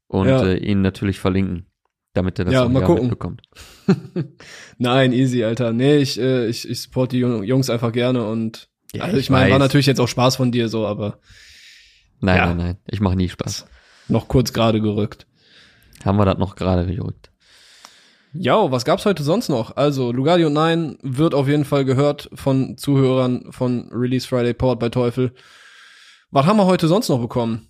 und Ja. äh, ihn natürlich verlinken, damit er das Ja, auch mal ja gucken. mitbekommt. Nein, easy, Alter. Nee, ich, äh, ich, ich support die Jung- Jungs einfach gerne und Ja, also ich ich meine, war natürlich jetzt auch Spaß von dir so, aber Nein, Ja. nein, nein, ich mache nie Spaß. noch kurz gerade gerückt. Haben wir das noch gerade gerückt. Ja, was gab's heute sonst noch? Also, Lugardio 9 wird auf jeden Fall gehört von Zuhörern von Release Friday Powered by Teufel. Was haben wir heute sonst noch bekommen?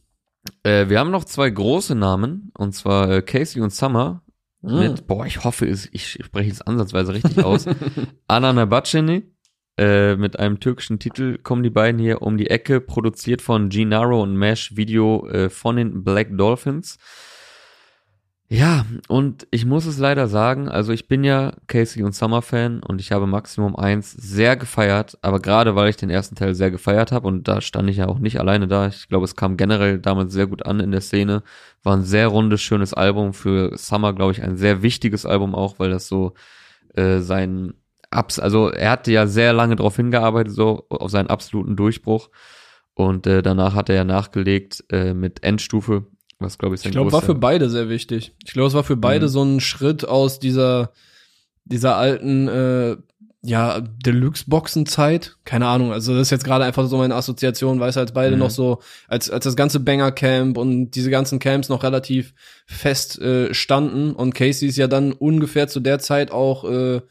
Äh, wir haben noch zwei große Namen, und zwar äh, Casey und Summer. Hm. Mit, boah, ich hoffe, ich spreche es ansatzweise richtig aus. Anna Nabacini, äh, mit einem türkischen Titel kommen die beiden hier um die Ecke, produziert von Gennaro und Mesh, Video äh, von den Black Dolphins. Ja, und ich muss es leider sagen, also ich bin ja Casey und Summer Fan und ich habe Maximum 1 sehr gefeiert, aber gerade weil ich den ersten Teil sehr gefeiert habe und da stand ich ja auch nicht alleine da, ich glaube, es kam generell damals sehr gut an in der Szene, war ein sehr rundes, schönes Album für Summer, glaube ich, ein sehr wichtiges Album auch, weil das so äh, sein Abs, also er hatte ja sehr lange darauf hingearbeitet, so auf seinen absoluten Durchbruch und äh, danach hat er ja nachgelegt äh, mit Endstufe, was glaube ich sein Ich glaube, war für beide sehr wichtig. Ich glaube, es war für beide Mhm. so ein Schritt aus dieser, dieser alten, äh, ja, Deluxe-Boxen-Zeit. Keine Ahnung, also das ist jetzt gerade einfach so meine Assoziation, weiß als beide Mhm. noch so, als, als das ganze Banger-Camp und diese ganzen Camps noch relativ fest äh, standen und Casey ist ja dann ungefähr zu der Zeit auch äh,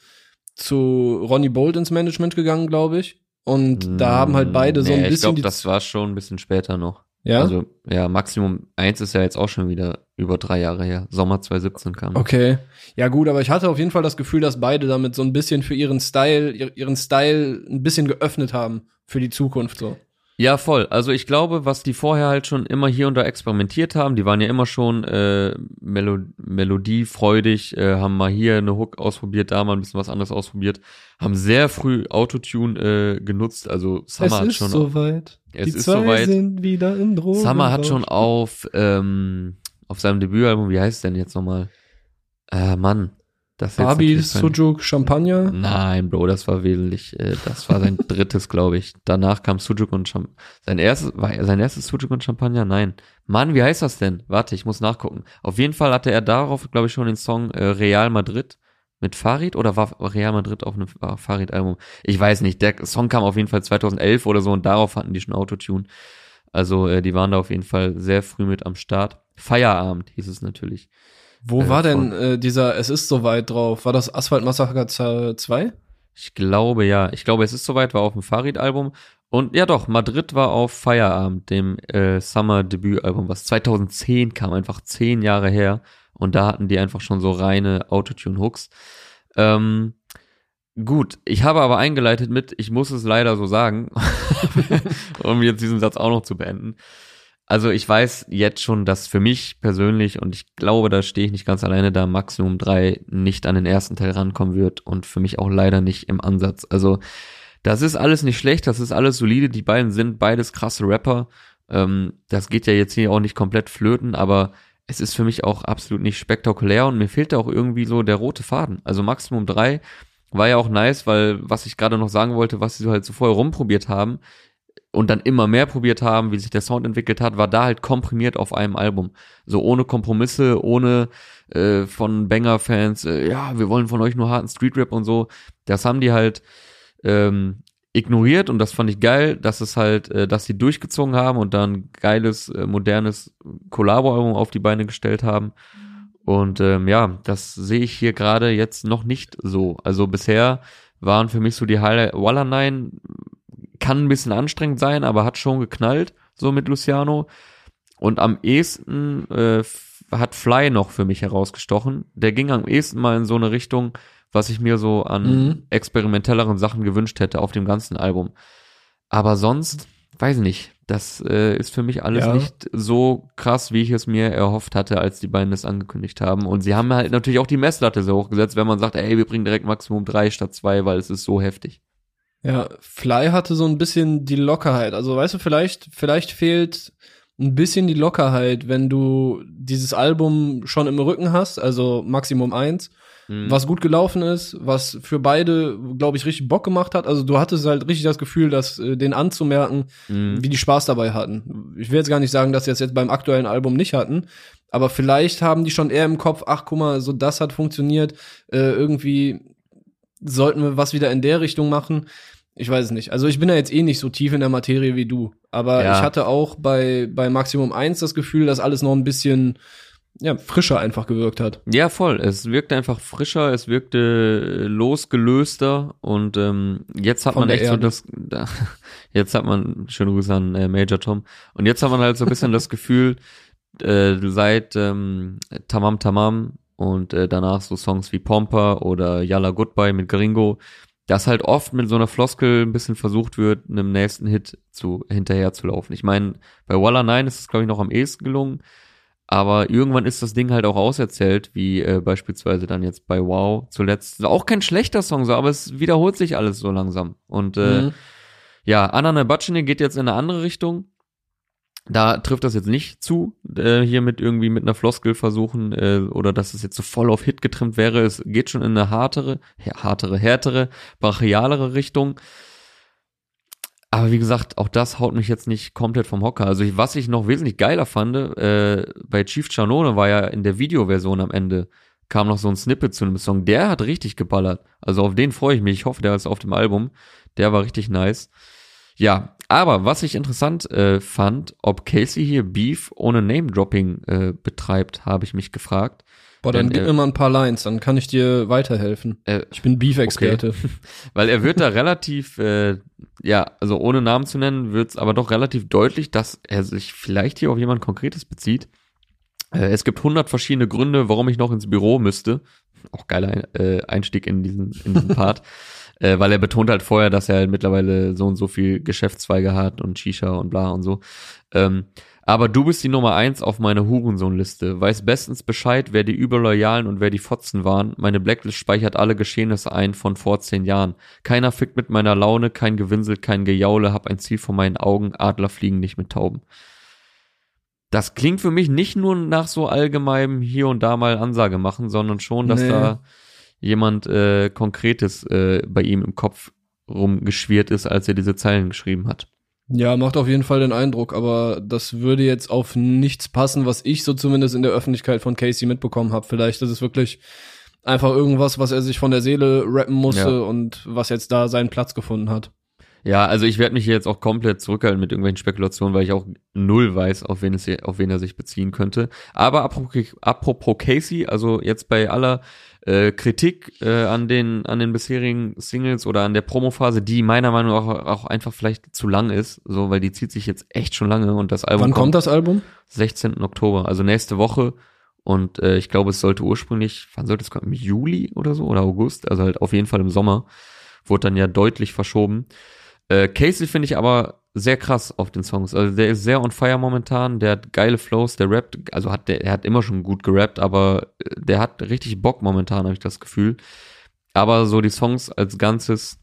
zu Ronnie Bolt ins Management gegangen, glaube ich. Und da haben halt beide so Nee, ein bisschen Ich glaube, das war schon ein bisschen später noch. ja. Also, ja, Maximum 1 ist ja jetzt auch schon wieder über drei Jahre her. Sommer 2017 kam. Okay. Ja gut, aber ich hatte auf jeden Fall das Gefühl, dass beide damit so ein bisschen für ihren Style, ihr- ihren Style ein bisschen geöffnet haben für die Zukunft so. Ja, voll. Also ich glaube, was die vorher halt schon immer hier und da experimentiert haben, die waren ja immer schon äh, Melo melodiefreudig, äh, haben mal hier eine Hook ausprobiert, da mal ein bisschen was anderes ausprobiert, haben sehr früh Autotune äh, genutzt. Also Summer hat schon soweit. Es ist soweit. sind wieder im Drogen. Summer hat schon auf, ähm, auf seinem Debütalbum, wie heißt es denn jetzt nochmal? Äh, Mann. Das Barbie, Sujuk, Champagner. Nein, Bro, das war wesentlich, äh, das war sein drittes, glaube ich. Danach kam Sujuk und Champagner. Sein erstes, war er sein erstes Sujuk und Champagner? Nein. Mann, wie heißt das denn? Warte, ich muss nachgucken. Auf jeden Fall hatte er darauf, glaube ich, schon den Song äh, Real Madrid mit Farid oder war Real Madrid auf einem war Farid-Album? Ich weiß nicht. Der Song kam auf jeden Fall 2011 oder so und darauf hatten die schon Autotune. Also äh, die waren da auf jeden Fall sehr früh mit am Start. Feierabend hieß es natürlich. Wo Äh, war denn äh, dieser Es ist soweit drauf? War das Asphalt Massaker 2? Ich glaube ja. Ich glaube, es ist soweit, war auf dem Farid-Album. Und ja doch, Madrid war auf Feierabend, dem äh, Summer-Debütalbum, was 2010 kam, einfach zehn Jahre her. Und da hatten die einfach schon so reine Autotune-Hooks. Ähm, gut, ich habe aber eingeleitet mit, ich muss es leider so sagen, um jetzt diesen Satz auch noch zu beenden. Also ich weiß jetzt schon, dass für mich persönlich, und ich glaube, da stehe ich nicht ganz alleine, da Maximum 3 nicht an den ersten Teil rankommen wird und für mich auch leider nicht im Ansatz. Also das ist alles nicht schlecht, das ist alles solide, die beiden sind beides krasse Rapper. Ähm, das geht ja jetzt hier auch nicht komplett flöten, aber es ist für mich auch absolut nicht spektakulär und mir fehlt da auch irgendwie so der rote Faden. Also Maximum 3 war ja auch nice, weil was ich gerade noch sagen wollte, was sie so halt so vorher rumprobiert haben und dann immer mehr probiert haben, wie sich der Sound entwickelt hat, war da halt komprimiert auf einem Album. So ohne Kompromisse, ohne äh, von Banger-Fans, äh, ja, wir wollen von euch nur harten Street-Rap und so. Das haben die halt ähm, ignoriert und das fand ich geil, dass es halt, äh, dass sie durchgezogen haben und dann geiles, äh, modernes Collabo-Album auf die Beine gestellt haben. Und ähm, ja, das sehe ich hier gerade jetzt noch nicht so. Also bisher waren für mich so die Highlight, Walla 9 kann ein bisschen anstrengend sein, aber hat schon geknallt, so mit Luciano. Und am ehesten äh, hat Fly noch für mich herausgestochen. Der ging am ehesten mal in so eine Richtung, was ich mir so an Mhm. experimentelleren Sachen gewünscht hätte auf dem ganzen Album. Aber sonst, weiß nicht, das äh, ist für mich alles Ja. nicht so krass, wie ich es mir erhofft hatte, als die beiden das angekündigt haben. Und sie haben halt natürlich auch die Messlatte so hochgesetzt, wenn man sagt, ey, wir bringen direkt Maximum drei statt zwei, weil es ist so heftig. Ja, Fly hatte so ein bisschen die Lockerheit. Also weißt du, vielleicht, vielleicht fehlt ein bisschen die Lockerheit, wenn du dieses Album schon im Rücken hast, also Maximum 1, Mhm. was gut gelaufen ist, was für beide, glaube ich, richtig Bock gemacht hat. Also du hattest halt richtig das Gefühl, dass äh, den anzumerken, Mhm. wie die Spaß dabei hatten. Ich will jetzt gar nicht sagen, dass sie das jetzt beim aktuellen Album nicht hatten, aber vielleicht haben die schon eher im Kopf, ach guck mal, so das hat funktioniert, äh, irgendwie sollten wir was wieder in der Richtung machen. Ich weiß es nicht. Also ich bin ja jetzt eh nicht so tief in der Materie wie du, aber Ja. ich hatte auch bei, bei Maximum 1 das Gefühl, dass alles noch ein bisschen ja, frischer einfach gewirkt hat. Ja, voll. Es wirkte einfach frischer, es wirkte losgelöster und ähm, jetzt hat Von man echt so Erde. das, da, jetzt hat man, schöne Grüße an äh, Major Tom, und jetzt hat man halt so ein bisschen das Gefühl, äh, seit ähm, Tamam Tamam und äh, danach so Songs wie Pompa oder Yalla Goodbye mit Gringo, dass halt oft mit so einer Floskel ein bisschen versucht wird, einem nächsten Hit zu hinterher zu laufen. Ich meine, bei Walla 9 ist es, glaube ich, noch am ehesten gelungen, aber irgendwann ist das Ding halt auch auserzählt, wie äh, beispielsweise dann jetzt bei Wow zuletzt. Auch kein schlechter Song, so, aber es wiederholt sich alles so langsam. Und äh, Mhm. ja, Anna Batschine geht jetzt in eine andere Richtung. Da trifft das jetzt nicht zu, äh, hier mit irgendwie mit einer Floskel versuchen, äh, oder dass es jetzt so voll auf Hit getrimmt wäre. Es geht schon in eine hartere, hartere, härtere, brachialere Richtung. Aber wie gesagt, auch das haut mich jetzt nicht komplett vom Hocker. Also was ich noch wesentlich geiler fand, äh, bei Chief Chanone war ja in der Videoversion am Ende, kam noch so ein Snippet zu einem Song. Der hat richtig geballert. Also auf den freue ich mich. Ich hoffe, der ist auf dem Album. Der war richtig nice. Ja, aber was ich interessant äh, fand, ob Casey hier Beef ohne Name-Dropping äh, betreibt, habe ich mich gefragt. Boah, dann Denn, gib äh, mir mal ein paar Lines, dann kann ich dir weiterhelfen. Äh, Ich bin Beef-Experte. Weil er wird da relativ, äh, ja, also ohne Namen zu nennen, wird es aber doch relativ deutlich, dass er sich vielleicht hier auf jemand Konkretes bezieht. Äh, es gibt 100 verschiedene Gründe, warum ich noch ins Büro müsste. Auch geiler äh, Einstieg in diesen, in diesen Part. Äh, weil er betont halt vorher, dass er halt mittlerweile so und so viel Geschäftszweige hat und Shisha und bla und so. Ähm, aber du bist die Nummer eins auf meiner Hurensohn-Liste. Weiß bestens Bescheid, wer die Überloyalen und wer die Fotzen waren. Meine Blacklist speichert alle Geschehnisse ein von vor zehn Jahren. Keiner fickt mit meiner Laune, kein Gewinsel, kein Gejaule, hab ein Ziel vor meinen Augen, Adler fliegen nicht mit Tauben. Das klingt für mich nicht nur nach so allgemeinem hier und da mal Ansage machen, sondern schon, dass Nee. da jemand äh, Konkretes äh, bei ihm im Kopf rumgeschwirrt ist, als er diese Zeilen geschrieben hat. Ja, macht auf jeden Fall den Eindruck, aber das würde jetzt auf nichts passen, was ich so zumindest in der Öffentlichkeit von Casey mitbekommen habe. Vielleicht ist es wirklich einfach irgendwas, was er sich von der Seele rappen musste Ja. und was jetzt da seinen Platz gefunden hat. Ja, also ich werde mich jetzt auch komplett zurückhalten mit irgendwelchen Spekulationen, weil ich auch null weiß, auf wen, es, auf wen er sich beziehen könnte. Aber apropos, apropos Casey, also jetzt bei aller äh, Kritik äh, an den an den bisherigen Singles oder an der Promophase, die meiner Meinung nach auch, auch einfach vielleicht zu lang ist, so weil die zieht sich jetzt echt schon lange und das Album Wann kommt das Album? 16. Oktober, also nächste Woche. Und äh, ich glaube, es sollte ursprünglich, wann sollte es kommen? Im Juli oder so oder August, also halt auf jeden Fall im Sommer. Wurde dann ja deutlich verschoben. Äh, Casey finde ich aber sehr krass auf den Songs. Also der ist sehr on fire momentan, der hat geile Flows, der rappt, also hat der, er hat immer schon gut gerappt, aber äh, der hat richtig Bock momentan, habe ich das Gefühl. Aber so die Songs als Ganzes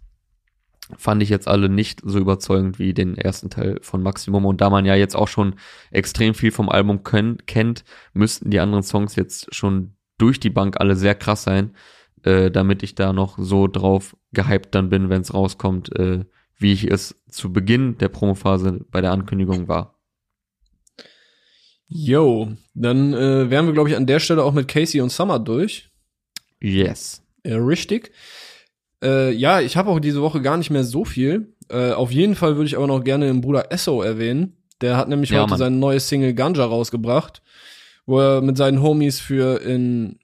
fand ich jetzt alle nicht so überzeugend wie den ersten Teil von Maximum. Und da man ja jetzt auch schon extrem viel vom Album können, kennt, müssten die anderen Songs jetzt schon durch die Bank alle sehr krass sein, äh, damit ich da noch so drauf gehypt dann bin, wenn es rauskommt, äh, wie ich es zu Beginn der Promophase bei der Ankündigung war. Yo, dann äh, wären wir, glaube ich, an der Stelle auch mit Casey und Summer durch. Yes. Ja, richtig. Äh, ja, ich habe auch diese Woche gar nicht mehr so viel. Äh, auf jeden Fall würde ich aber noch gerne den Bruder Esso erwähnen. Der hat nämlich Ja, heute Mann. sein neues Single Ganja rausgebracht, wo er mit seinen Homies für in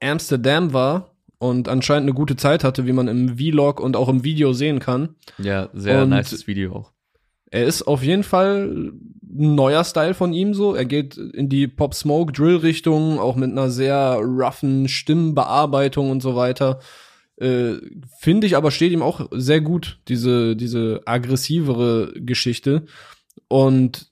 Amsterdam war und anscheinend eine gute Zeit hatte, wie man im Vlog und auch im Video sehen kann. Ja, sehr Und- nices Video auch. Er ist auf jeden Fall ein neuer Style von ihm so. Er geht in die Pop Smoke Drill Richtung, auch mit einer sehr roughen Stimmenbearbeitung und so weiter. Äh, Finde ich aber steht ihm auch sehr gut, diese, diese aggressivere Geschichte. Und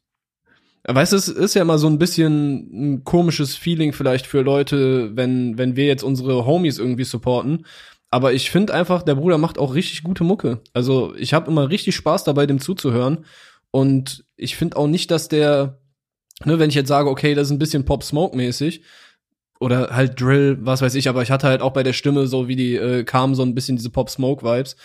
weißt du, es ist ja immer so ein bisschen ein komisches Feeling vielleicht für Leute, wenn, wenn wir jetzt unsere Homies irgendwie supporten. Aber ich finde einfach, der Bruder macht auch richtig gute Mucke. Also ich habe immer richtig Spaß dabei, dem zuzuhören. Und ich finde auch nicht, dass der, ne, wenn ich jetzt sage, okay, das ist ein bisschen Pop Smoke mäßig oder halt Drill, was weiß ich, aber ich hatte halt auch bei der Stimme so wie die äh, kam so ein bisschen diese Pop Smoke Vibes.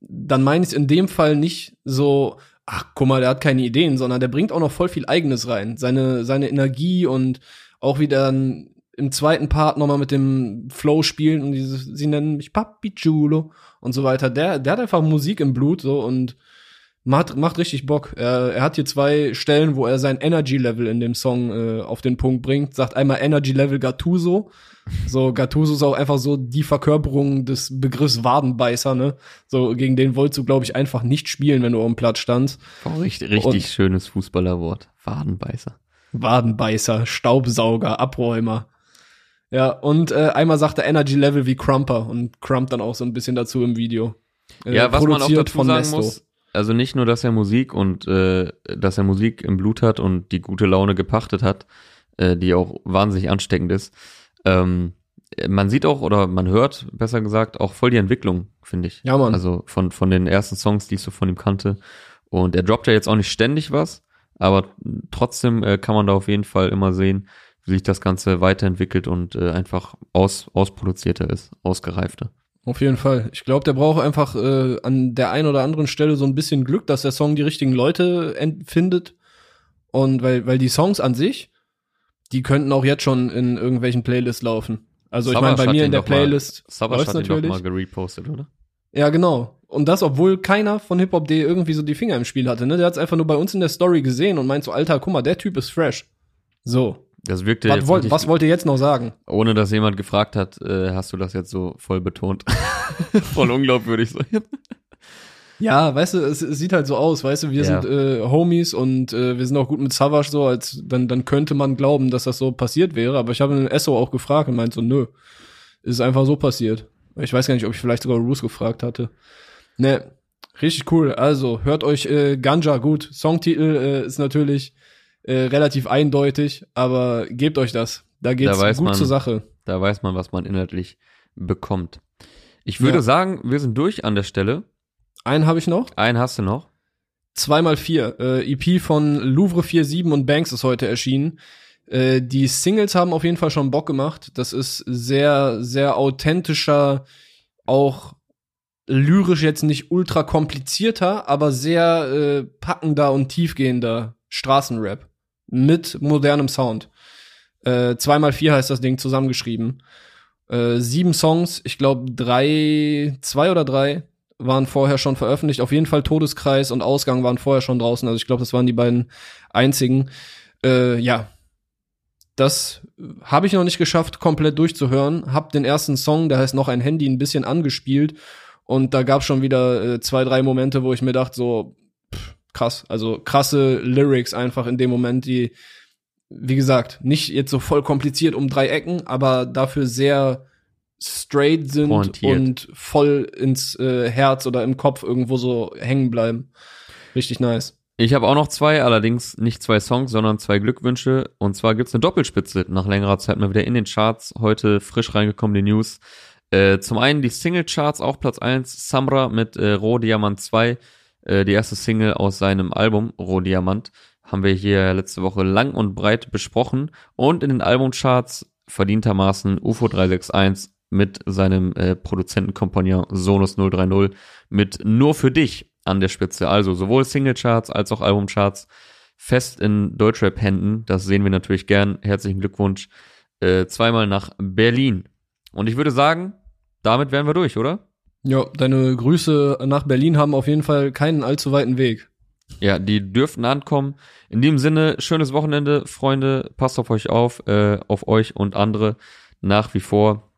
Dann meine ich in dem Fall nicht so, ach, guck mal, der hat keine Ideen, sondern der bringt auch noch voll viel eigenes rein, seine seine Energie und auch wieder im zweiten Part nochmal mit dem Flow spielen und dieses, sie nennen mich Papi Chulo und so weiter. Der, der hat einfach Musik im Blut so und macht, macht richtig Bock. Er, er hat hier zwei Stellen, wo er sein Energy Level in dem Song äh, auf den Punkt bringt. Sagt einmal Energy Level Gattuso. So, Gattuso ist auch einfach so die Verkörperung des Begriffs Wadenbeißer, ne? So, gegen den wolltest du, glaube ich, einfach nicht spielen, wenn du auf dem Platz standst. Oh, richtig, richtig und schönes Fußballerwort. Wadenbeißer. Wadenbeißer, Staubsauger, Abräumer. Ja, und äh, einmal sagt er Energy Level wie Crumper und Crump dann auch so ein bisschen dazu im Video. Äh, ja, was man auch dazu sagen Nesto. muss, also nicht nur, dass er Musik und äh, dass er Musik im Blut hat und die gute Laune gepachtet hat, äh, die auch wahnsinnig ansteckend ist. Ähm, man sieht auch oder man hört, besser gesagt, auch voll die Entwicklung, finde ich. Ja, Mann. Also von, von den ersten Songs, die ich so von ihm kannte. Und er droppt ja jetzt auch nicht ständig was, aber trotzdem äh, kann man da auf jeden Fall immer sehen, wie sich das Ganze weiterentwickelt und äh, einfach aus, ausproduzierter ist, ausgereifter. Auf jeden Fall. Ich glaube, der braucht einfach äh, an der einen oder anderen Stelle so ein bisschen Glück, dass der Song die richtigen Leute findet. Und weil, weil die Songs an sich, die könnten auch jetzt schon in irgendwelchen Playlists laufen. Also ich meine, bei mir in der Playlist hat natürlich. mal gerepostet, oder? Ja, genau. Und das, obwohl keiner von Hip-Hop.de irgendwie so die Finger im Spiel hatte, ne? Der hat's einfach nur bei uns in der Story gesehen und meint so, Alter, guck mal, der Typ ist fresh. So. Das wirkte was, wollt, was wollt ihr jetzt noch sagen? Ohne dass jemand gefragt hat, äh, hast du das jetzt so voll betont? voll unglaubwürdig so. Ja, weißt du, es, es, sieht halt so aus, weißt du, wir ja. sind äh, Homies und äh, wir sind auch gut mit Savage so, als dann, dann könnte man glauben, dass das so passiert wäre. Aber ich habe den Esso auch gefragt und meint so, nö, ist einfach so passiert. Ich weiß gar nicht, ob ich vielleicht sogar Roos gefragt hatte. Ne, richtig cool. Also, hört euch äh, Ganja gut. Songtitel äh, ist natürlich äh, relativ eindeutig, aber gebt euch das. Da geht's da gut man, zur Sache. Da weiß man, was man inhaltlich bekommt. Ich würde ja. sagen, wir sind durch an der Stelle. Einen habe ich noch. Einen hast du noch. Zweimal vier. Äh, EP von Louvre 47 und Banks ist heute erschienen. Äh, die Singles haben auf jeden Fall schon Bock gemacht. Das ist sehr, sehr authentischer, auch lyrisch jetzt nicht ultra komplizierter, aber sehr äh, packender und tiefgehender Straßenrap mit modernem Sound. Äh, zweimal vier heißt das Ding zusammengeschrieben. Äh, sieben Songs, ich glaube drei, zwei oder drei waren vorher schon veröffentlicht. Auf jeden Fall Todeskreis und Ausgang waren vorher schon draußen. Also ich glaube, das waren die beiden einzigen. Äh, ja, das habe ich noch nicht geschafft, komplett durchzuhören. Hab den ersten Song, der heißt noch ein Handy, ein bisschen angespielt. Und da gab schon wieder äh, zwei, drei Momente, wo ich mir dachte, so, krass. Also krasse Lyrics einfach in dem Moment, die, wie gesagt, nicht jetzt so voll kompliziert um drei Ecken, aber dafür sehr straight sind Pointiert. und voll ins äh, Herz oder im Kopf irgendwo so hängen bleiben. Richtig nice. Ich habe auch noch zwei, allerdings nicht zwei Songs, sondern zwei Glückwünsche. Und zwar gibt's eine Doppelspitze nach längerer Zeit mal wieder in den Charts. Heute frisch reingekommen die News. Äh, zum einen die Single-Charts, auch Platz eins Samra mit äh, Roh Diamant 2 äh, die erste Single aus seinem Album Rohdiamant haben wir hier letzte Woche lang und breit besprochen und in den Albumcharts verdientermaßen UFO 361 mit seinem äh, Produzentenkompagnon Sonus 030 mit Nur für dich an der Spitze. Also sowohl Singlecharts als auch Albumcharts fest in Deutschrap-Händen. Das sehen wir natürlich gern. Herzlichen Glückwunsch äh, zweimal nach Berlin. Und ich würde sagen, damit wären wir durch, oder? Ja, deine Grüße nach Berlin haben auf jeden Fall keinen allzu weiten Weg. Ja, die dürften ankommen. In dem Sinne, schönes Wochenende, Freunde. Passt auf euch auf, äh, auf euch und andere nach wie vor.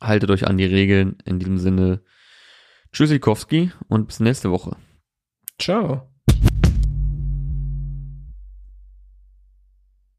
Haltet euch an die Regeln. In diesem Sinne, Tschüssikowski und bis nächste Woche. Ciao.